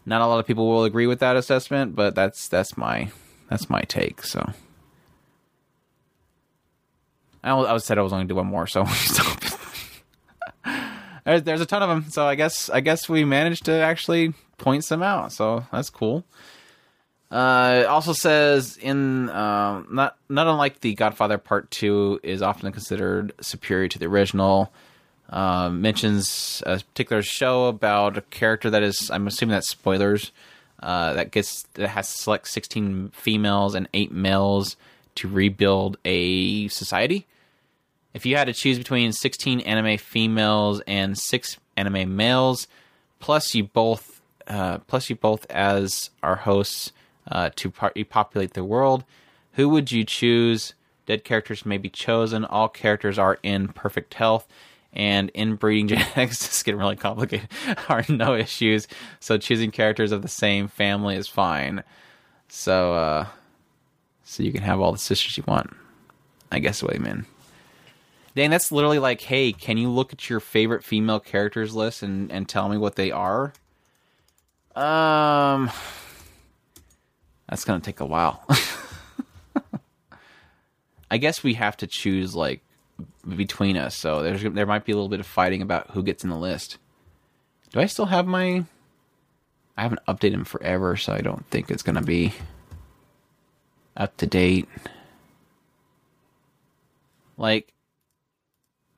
not a lot of people will agree with that assessment, but that's that's my that's my take. So, I, I said I was only going to do one more, so. there's, there's a ton of them, so I guess I guess we managed to actually point some out. So that's cool. Uh, it also says in um, not not unlike the Godfather Part Two is often considered superior to the original. Um, mentions a particular show about a character that is I'm assuming that's spoilers. Uh, that gets that has to select 16 females and eight males to rebuild a society. If you had to choose between 16 anime females and six anime males, plus you both, uh, plus you both as our hosts uh, to par- populate the world, who would you choose? Dead characters may be chosen. All characters are in perfect health, and inbreeding genetics is getting really complicated. Are no issues. So choosing characters of the same family is fine. So, uh, so you can have all the sisters you want. I guess what I mean. Dang, that's literally like, hey, can you look at your favorite female characters list and, and tell me what they are? Um, that's gonna take a while. I guess we have to choose like between us. So there's there might be a little bit of fighting about who gets in the list. Do I still have my? I haven't updated them forever, so I don't think it's gonna be up to date. Like,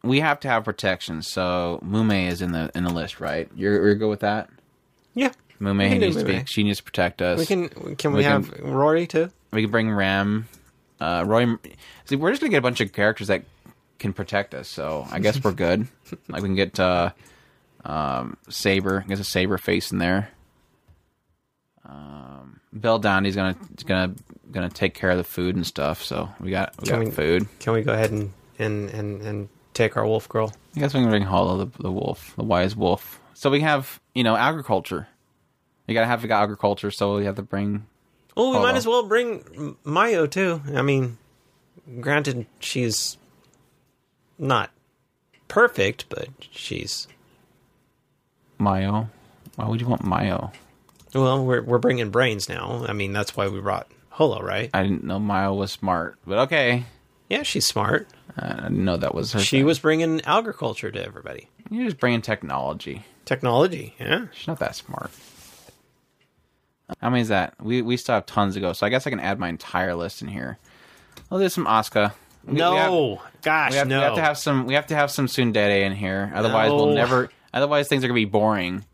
we have to have protection. So Mumei is in the in the list, right? You're you're good with that? Yeah. Mumei can needs to be. She needs to protect us. We can can we, We can- have Rory too? We can bring Ram, uh, Roy. See, we're just gonna get a bunch of characters that can protect us. So I guess we're good. like we can get uh, um, Saber. There's a Saber face in there. Um, Beldandy's gonna gonna gonna take care of the food and stuff. So we got we Can got we- food. Can we go ahead and and and, and take our wolf girl? I guess we can bring Holo the, the wolf, the wise wolf. So we have you know agriculture. You gotta have agriculture, so we have to bring Oh, we Hold might as well bring Mayo too. I mean, granted, she's not perfect, but she's Mayo. Why would you want Mayo? well. We're we're bringing brains now. I mean, that's why we brought Holo, right? I didn't know Mayo was smart, but okay. Yeah, she's smart. I didn't that was her. She thing. was bringing agriculture to everybody. You're just bringing technology. Technology, yeah. She's not that smart. How many is that? We we still have tons to go, so I guess I can add my entire list in here. Oh, there's some Asuka. We- we have- No, gosh, we have, no. we have to have some. We have to have some Tsundere in here. Otherwise, we'll never. Otherwise, things are gonna be boring.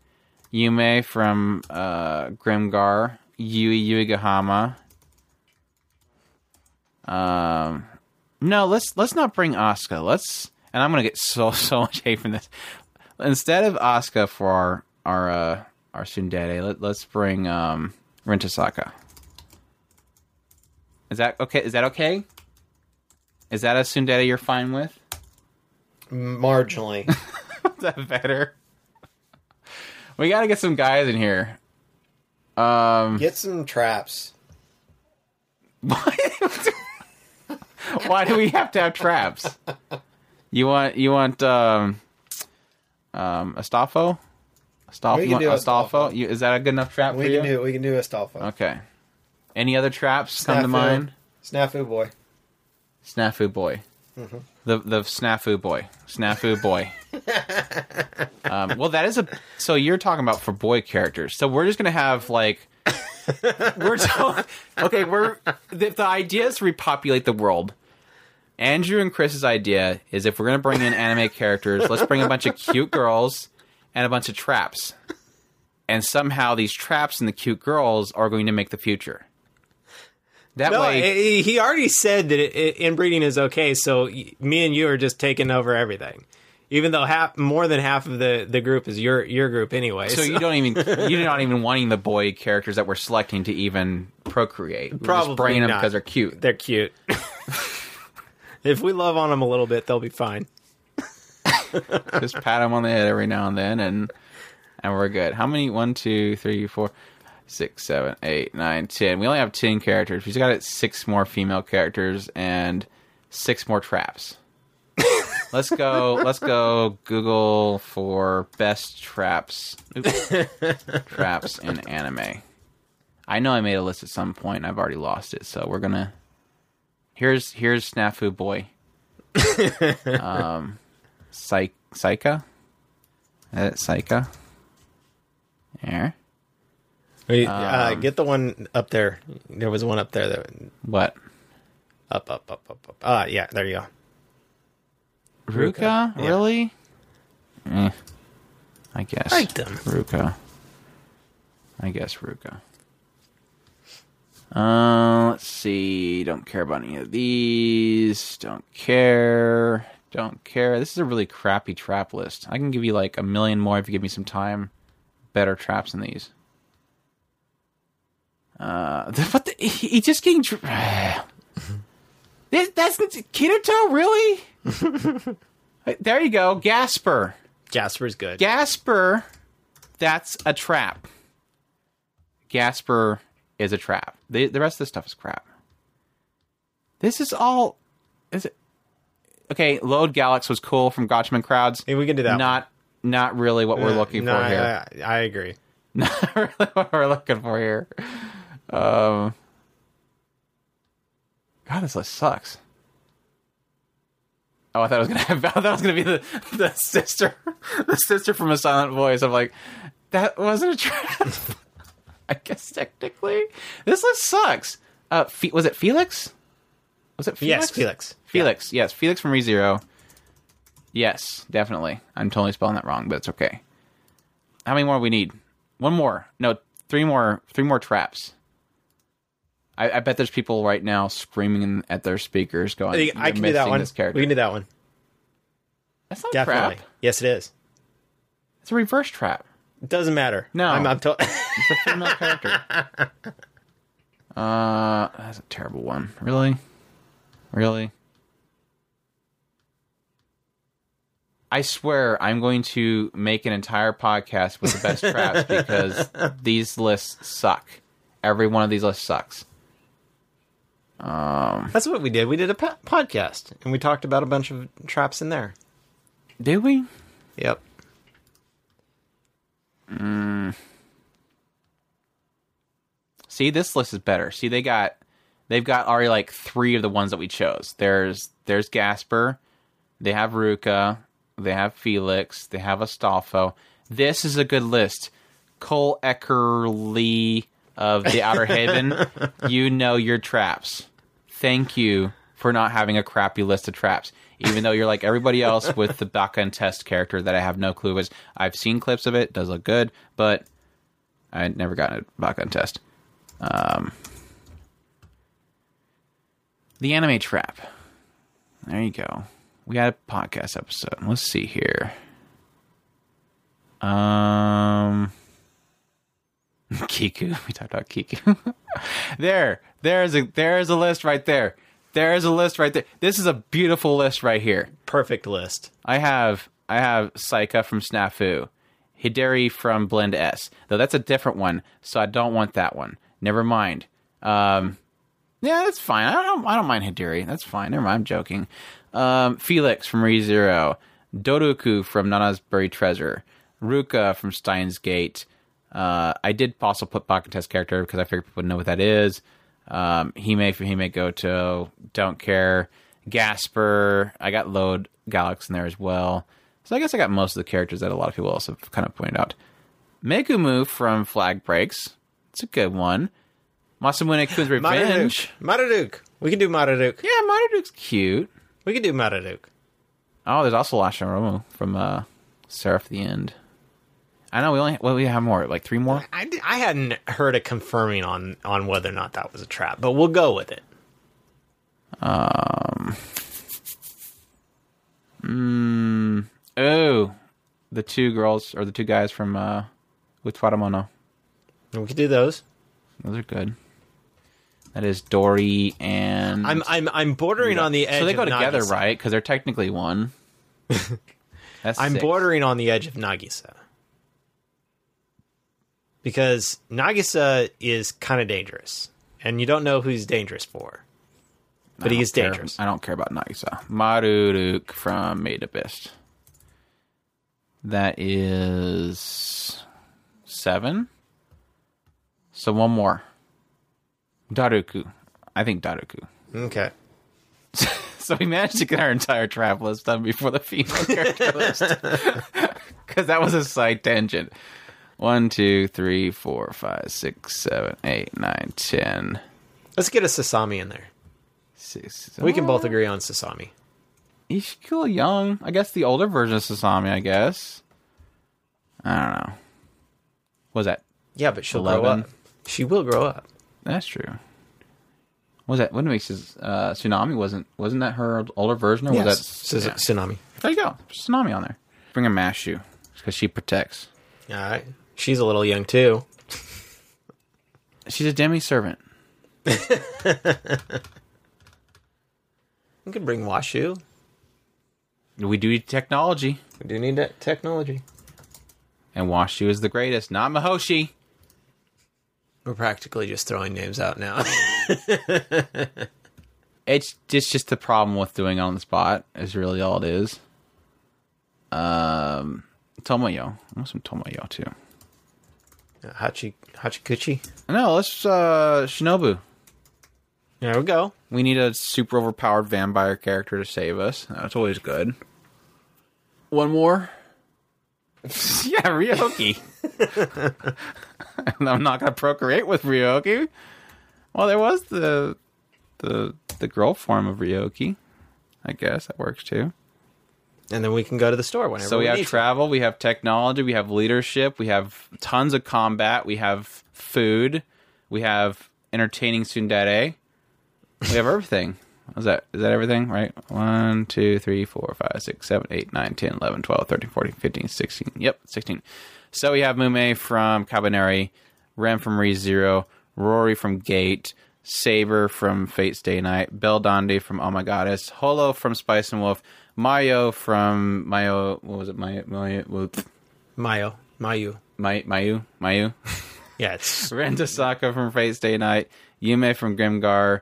Yume from uh, Grimgar, Yui Yuigahama. Um, no, let's let's not bring Oscar. Let's, and I'm gonna get so so much hate from this. Instead of Oscar for our our uh, our Tsundere, let, let's bring um, Rin Tohsaka. Is that okay? Is that okay? Is that a Tsundere you're fine with? marginally. Is that better? We gotta get some guys in here. Um, Get some traps. why do we have to have traps? You want you want um um Astolfo? Astolfo? You want do Astolfo? Astolfo. You, is that a good enough trap for We you? can do we can do Astolfo. Okay. Any other traps come to Snafu. mind? Snafu boy. Snafu boy. Mm-hmm. The the snafu boy. Snafu boy. um, well, that is a. So you're talking about for boy characters. So we're just gonna have like. we're to, okay. We're the, the idea is to repopulate the world. Andrew and Chris's idea is if we're gonna bring in anime characters, let's bring a bunch of cute girls and a bunch of traps. And somehow these traps and the cute girls are going to make the future. That No, way, he he already said that it, it, inbreeding is okay. So me and you are just taking over everything, even though half more than half of the, the group is your your group anyway. So you don't even you're not even wanting the boy characters that we're selecting to even procreate. We're Probably just bringing them because they're cute. they're cute. if we love on them a little bit, they'll be fine. just pat them on the head every now and then, and and we're good. How many? One, two, three, four, six, seven, eight, nine, ten. We only have ten characters. We've got six more female characters and six more traps. let's go. Let's go. Google for best traps. Oops. traps in anime. I know I made a list at some point. I've already lost it, so we're gonna. Here's here's Snafu Boy. um, Psy-. Is it Psycha? There. Wait, uh, get the one up there. There was one up there that What? up, up, up, up, up. Ah, yeah, there you go. Ruka? Yeah. Really? Eh. I guess. Like them. Ruka. I guess Ruka. Uh, let's see. Don't care about any of these. Don't care. Don't care. This is a really crappy trap list. I can give you like a million more if you give me some time. Better traps than these. Uh, but the, he, he just getting. Tra- this, that's Kirito, really? there you go, Gasper. Gasper's good. Gasper, that's a trap. Gasper is a trap. The the rest of this stuff is crap. This is all. Is it okay? Load Galax was cool from Gatchaman Crowds. Hey, we can do that. Not not really what we're looking No, for I- here. I, I agree. Not really what we're looking for here. Um. God, this list sucks. Oh, I thought I was gonna have. I thought it was gonna be the the sister, the sister from a silent voice. I'm like, that wasn't a trap. I guess technically, this list sucks. Uh, Fe- was it Felix? Was it Felix? Yes, Felix. Felix, yes, Felix from ReZero. Yes, definitely. I'm totally spelling that wrong, but it's okay. How many more we need? One more. No, three more. Three more traps. I, I bet there's people right now screaming at their speakers, going, I, I can do that one. We can do that one. That's not Definitely. trap. Yes, it is. It's a reverse trap. It doesn't matter. No. I'm, I'm to- It's a female character. Uh, that's a terrible one. Really, really. I swear I'm going to make an entire podcast with the best traps because these lists suck. Every one of these lists sucks. Um, That's what we did. We did a po- podcast, and we talked about a bunch of traps in there. Did we? Yep. Mm. See, this list is better. See, they got they've got already like three of the ones that we chose. There's there's Gasper, they have Ruka, they have Felix, they have Astolfo. This is a good list. Cole Eckerly of the Outer Haven, you know your traps. Thank you for not having a crappy list of traps. Even though you're like everybody else with the Baka and Test character that I have no clue is. I've seen clips of it, does look good, but I never gotten a Baka and Test. Um, the anime trap. There you go. We got a podcast episode. Let's see here. Um, Kiku. We talked about Kiku. there, there's a there's a list right there. There's a list right there. This is a beautiful list right here. Perfect list. I have I have Saika from Snafu, Hideri from Blend S. Though that's a different one, so I don't want that one. Never mind. Um, yeah, that's fine. I don't I don't mind Hideri. That's fine. Never mind. I'm joking. Um, Felix from ReZero, Doruku from Nanana's Buried Treasure, Ruka from Steins Gate. Uh, I did also put Pocket Test character because I figured people would know what that is. Um, Hime from Hime Goto, don't care. Gasper, I got Load Galax in there as well. So I guess I got most of the characters that a lot of people also have kind of pointed out. Megumu from Flag Breaks, it's a good one. Masamune Kun's Revenge. Maraduke. We can do Maraduke. Yeah, Maraduke's cute. We can do Maraduke. Oh, there's also Lashoromu from uh, Seraph the End. I know we only well we have more like three more. I, I hadn't heard a confirming on on whether or not that was a trap, but we'll go with it. Oh, the two girls or the two guys from uh, Utawarerumono. We could do those. Those are good. That is Dory and I'm I'm I'm bordering on the edge. so they go together, Nagisa. right? Because they're technically one. That's I'm six. bordering on the edge of Nagisa. Because Nagisa is kind of dangerous. And you don't know who he's dangerous for. But he is care- dangerous. I don't care about Nagisa. Maruruk from Made Abyss. That is seven. So one more. Daruku. I think Daruku. Okay. So we managed to get our entire trap list done before the female character list. Because that was a side tangent. One, two, three, four, five, six, seven, eight, nine, ten. Let's get a Sasami in there. Six. We can both agree on Sasami. He's still young. I guess the older version of Sasami, I guess. I don't know. What was that? Yeah, but she'll grow up. She will grow up. That's true. What was that? What makes his uh, Tsunami wasn't wasn't that her older version or was that Sus- yeah. Tsunami. There you go. Tsunami on there. Bring a Mashu because she protects. All right. She's a little young too. She's a demi servant. We could bring Washu. We do need technology, We do need that technology. and Washu is the greatest, not Mihoshi. We're practically just throwing names out now. It's just just the problem with doing on the spot is really all it is. Um, Tomoyo. I want some Tomoyo too. Hachi Hachikuji. No, let's uh Shinobu. There we go. We need a super overpowered vampire character to save us. That's always good. One more. yeah, Ryoko. I'm not gonna procreate with Ryoko. Well, there was the the the girl form of Ryoko. I guess that works too. And then we can go to the store whenever So we we have need to. travel, we have technology, we have leadership, we have tons of combat, we have food, we have entertaining tsundere. We have everything. Is that is that everything? Right? 1, 2, 3, 4, 5, 6, 7, 8, 9, 10, 11, 12, 13, 14, 15, 16. Yep, 16. So we have Mumei from Kabaneri, Rem from ReZero, Rory from Gate, Saber from Fate Stay Night, Belldandy from Oh My Goddess, Holo from Spice and Wolf, Mayo from Mayo. What was it? Mayo. Mayo. Mayo. Mayu. May, Mayu. Mayu. Yeah, it's Rin Tohsaka from Fate Stay Night, Yume from Grimgar,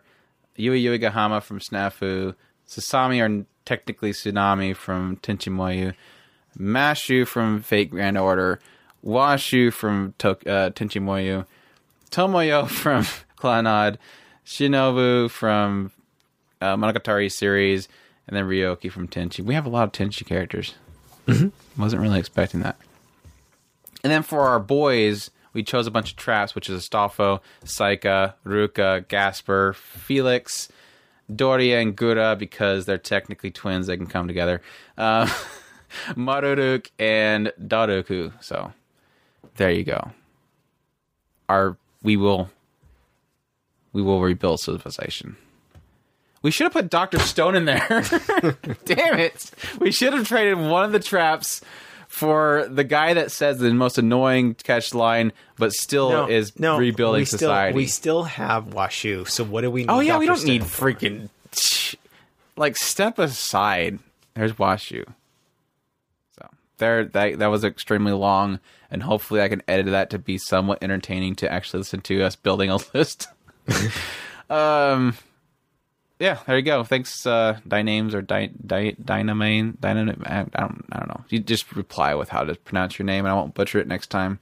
Yui Yuigahama from Snafu, Sasami or technically Tsunami from Tenchi Muyo, Mashu from Fate Grand Order, Washu from Tok- uh, Tenchi Muyo, Tomoyo from Clannad, Shinobu from uh, Monogatari series, and then Ryoko from Tenchi. We have a lot of Tenchi characters. Wasn't really expecting that. And then for our boys, we chose a bunch of traps, which is Astolfo, Saika, Ruka, Gasper, Felix, Doria, and Gura, because they're technically twins. They can come together. Uh, Maruruk and Daruku. So there you go. Our we will we will rebuild civilization. We should have put Doctor Stone in there. Damn it! We should have traded one of the traps for the guy that says the most annoying catch line, but still is rebuilding we still, society. We still have Washu. So what do we? need oh yeah, we don't need for? freaking like step aside. There's Washu. So there, that that was extremely long, and hopefully I can edit that to be somewhat entertaining to actually listen to us building a list. um, yeah, there you go. Thanks, uh, Dynames or Dy, Dy, Dynamane. Dynam- I don't, I don't know. You just reply with how to pronounce your name, and I won't butcher it next time.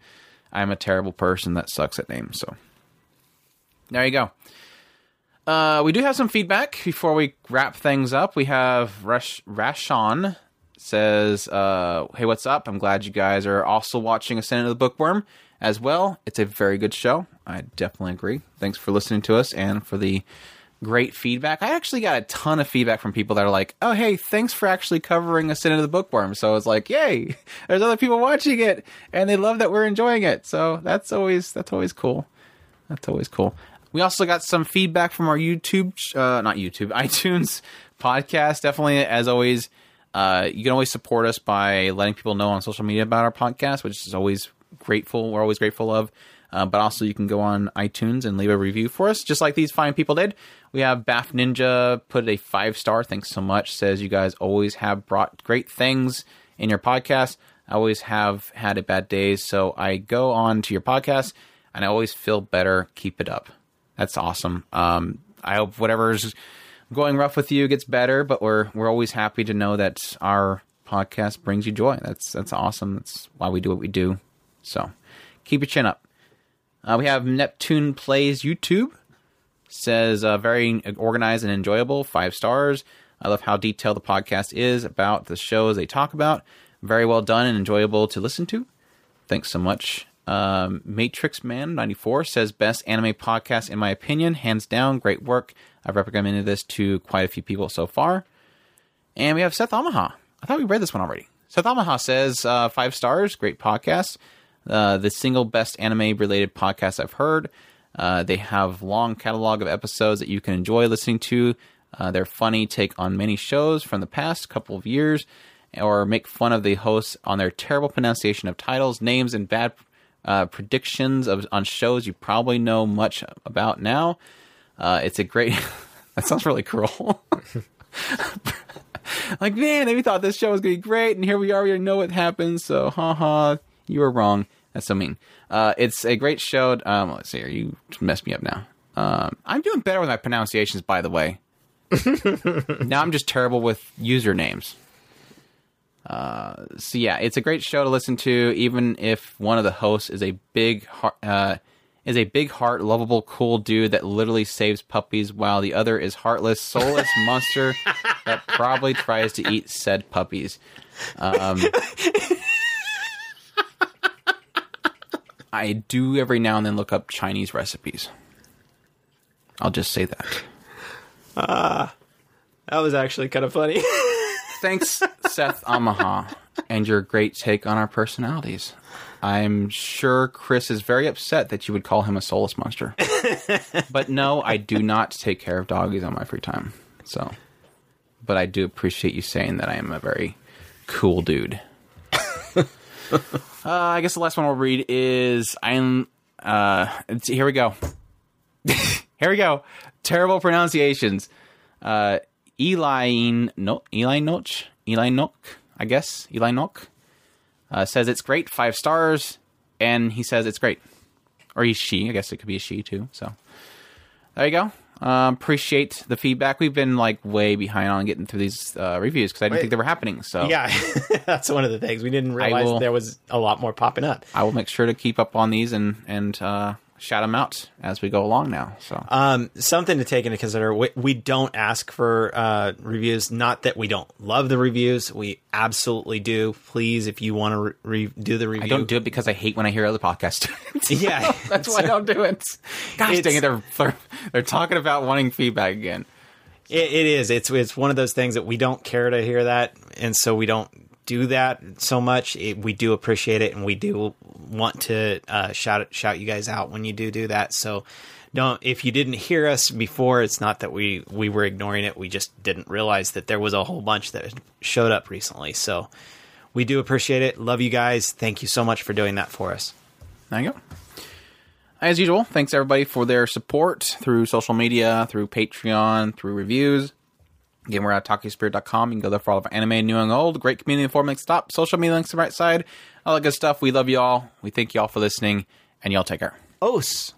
I'm a terrible person that sucks at names. So there you go. Uh, we do have some feedback before we wrap things up. We have Rash- Rashawn says, uh, "Hey, what's up? I'm glad you guys are also watching Ascent of the Bookworm as well. It's a very good show. I definitely agree. Thanks for listening to us and for the great feedback. I actually got a ton of feedback from people that are like, "Oh, hey, thanks for actually covering a sin of the Bookworm." So it's like, "Yay! There's other people watching it, and they love that we're enjoying it." So that's always that's always cool. That's always cool. We also got some feedback from our YouTube, uh, not YouTube, iTunes podcast. Definitely, as always, uh, you can always support us by letting people know on social media about our podcast, which is always grateful. We're always grateful of. Uh, but also, you can go on iTunes and leave a review for us, just like these fine people did. We have Bafninja put a five star. Thanks so much. Says you guys always have brought great things in your podcast. I always have had a bad days, so I go on to your podcast and I always feel better. Keep it up. That's awesome. Um, I hope whatever's going rough with you gets better, but we're we're always happy to know that our podcast brings you joy. That's that's awesome. That's why we do what we do. So keep your chin up. Uh, we have Neptune Plays YouTube. Says uh, very organized and enjoyable. Five stars. I love how detailed the podcast is about the shows they talk about. Very well done and enjoyable to listen to. Thanks so much. Um, Matrix Man 94 says best anime podcast in my opinion, hands down. Great work. I've recommended this to quite a few people so far. And we have Seth Amaha. I thought we read this one already. Seth Amaha says uh, five stars. Great podcast. Uh, the single best anime related podcast I've heard. Uh, they have long catalog of episodes that you can enjoy listening to. Uh, they're funny take on many shows from the past couple of years, or make fun of the hosts on their terrible pronunciation of titles, names, and bad uh, predictions of on shows you probably know much about now. Uh, it's a great. that sounds really cruel. like man, we thought this show was gonna be great, and here we are. We know what happens. So, haha, you were wrong. That's so mean. Uh, it's a great show. Um, let's see here. You messed me up now. Um, I'm doing better with my pronunciations, by the way. now I'm just terrible with usernames. Uh, so yeah, it's a great show to listen to, even if one of the hosts is a big, har- uh, is a big heart, lovable, cool dude that literally saves puppies, while the other is heartless, soulless monster that probably tries to eat said puppies. Um, I do every now and then look up Chinese recipes. I'll just say that. Ah. That was actually kind of funny. Thanks, Seth Amaha, and your great take on our personalities. I'm sure Chris is very upset that you would call him a soulless monster. but no, I do not take care of doggies on my free time. So, but I do appreciate you saying that I am a very cool dude. uh, I guess the last one I'll read is I'm. Uh, here we go. here we go. Terrible pronunciations. Uh, Eli no Eli Noch Eli Nock I guess Eli Nock uh, says it's great five stars and he says it's great or he's she I guess it could be a she too so there you go um, appreciate the feedback we've been like way behind on getting through these uh, reviews because I didn't Wait. think they were happening so yeah, that's one of the things we didn't realize will- there was a lot more popping up. I will make sure to keep up on these and and uh, shout them out as we go along now so Um, something to take into consider: we, we don't ask for uh, reviews. Not that we don't love the reviews; we absolutely do. Please, if you want to re- re- do the review, I don't do it because I hate when I hear other podcasts. Yeah, That's why I don't do it. Gosh dang it, they're, they're they're talking about wanting feedback again. It, it is. It's it's one of those things that we don't care to hear that, and so we don't do that so much. It, we do appreciate it, and we do want to uh, shout shout you guys out when you do do that. So don't. If you didn't hear us before, it's not that we we were ignoring it. We just didn't realize that there was a whole bunch that showed up recently. So we do appreciate it. Love you guys. Thank you so much for doing that for us. There you go. As usual, thanks everybody for their support through social media, through Patreon, through reviews. Again, we're at talkingspirit.com. You can go there for all of our anime, new and old. Great community forum links stop. Social media links on the right side. All that good stuff. We love you all. We thank you all for listening, and y'all take care. Os.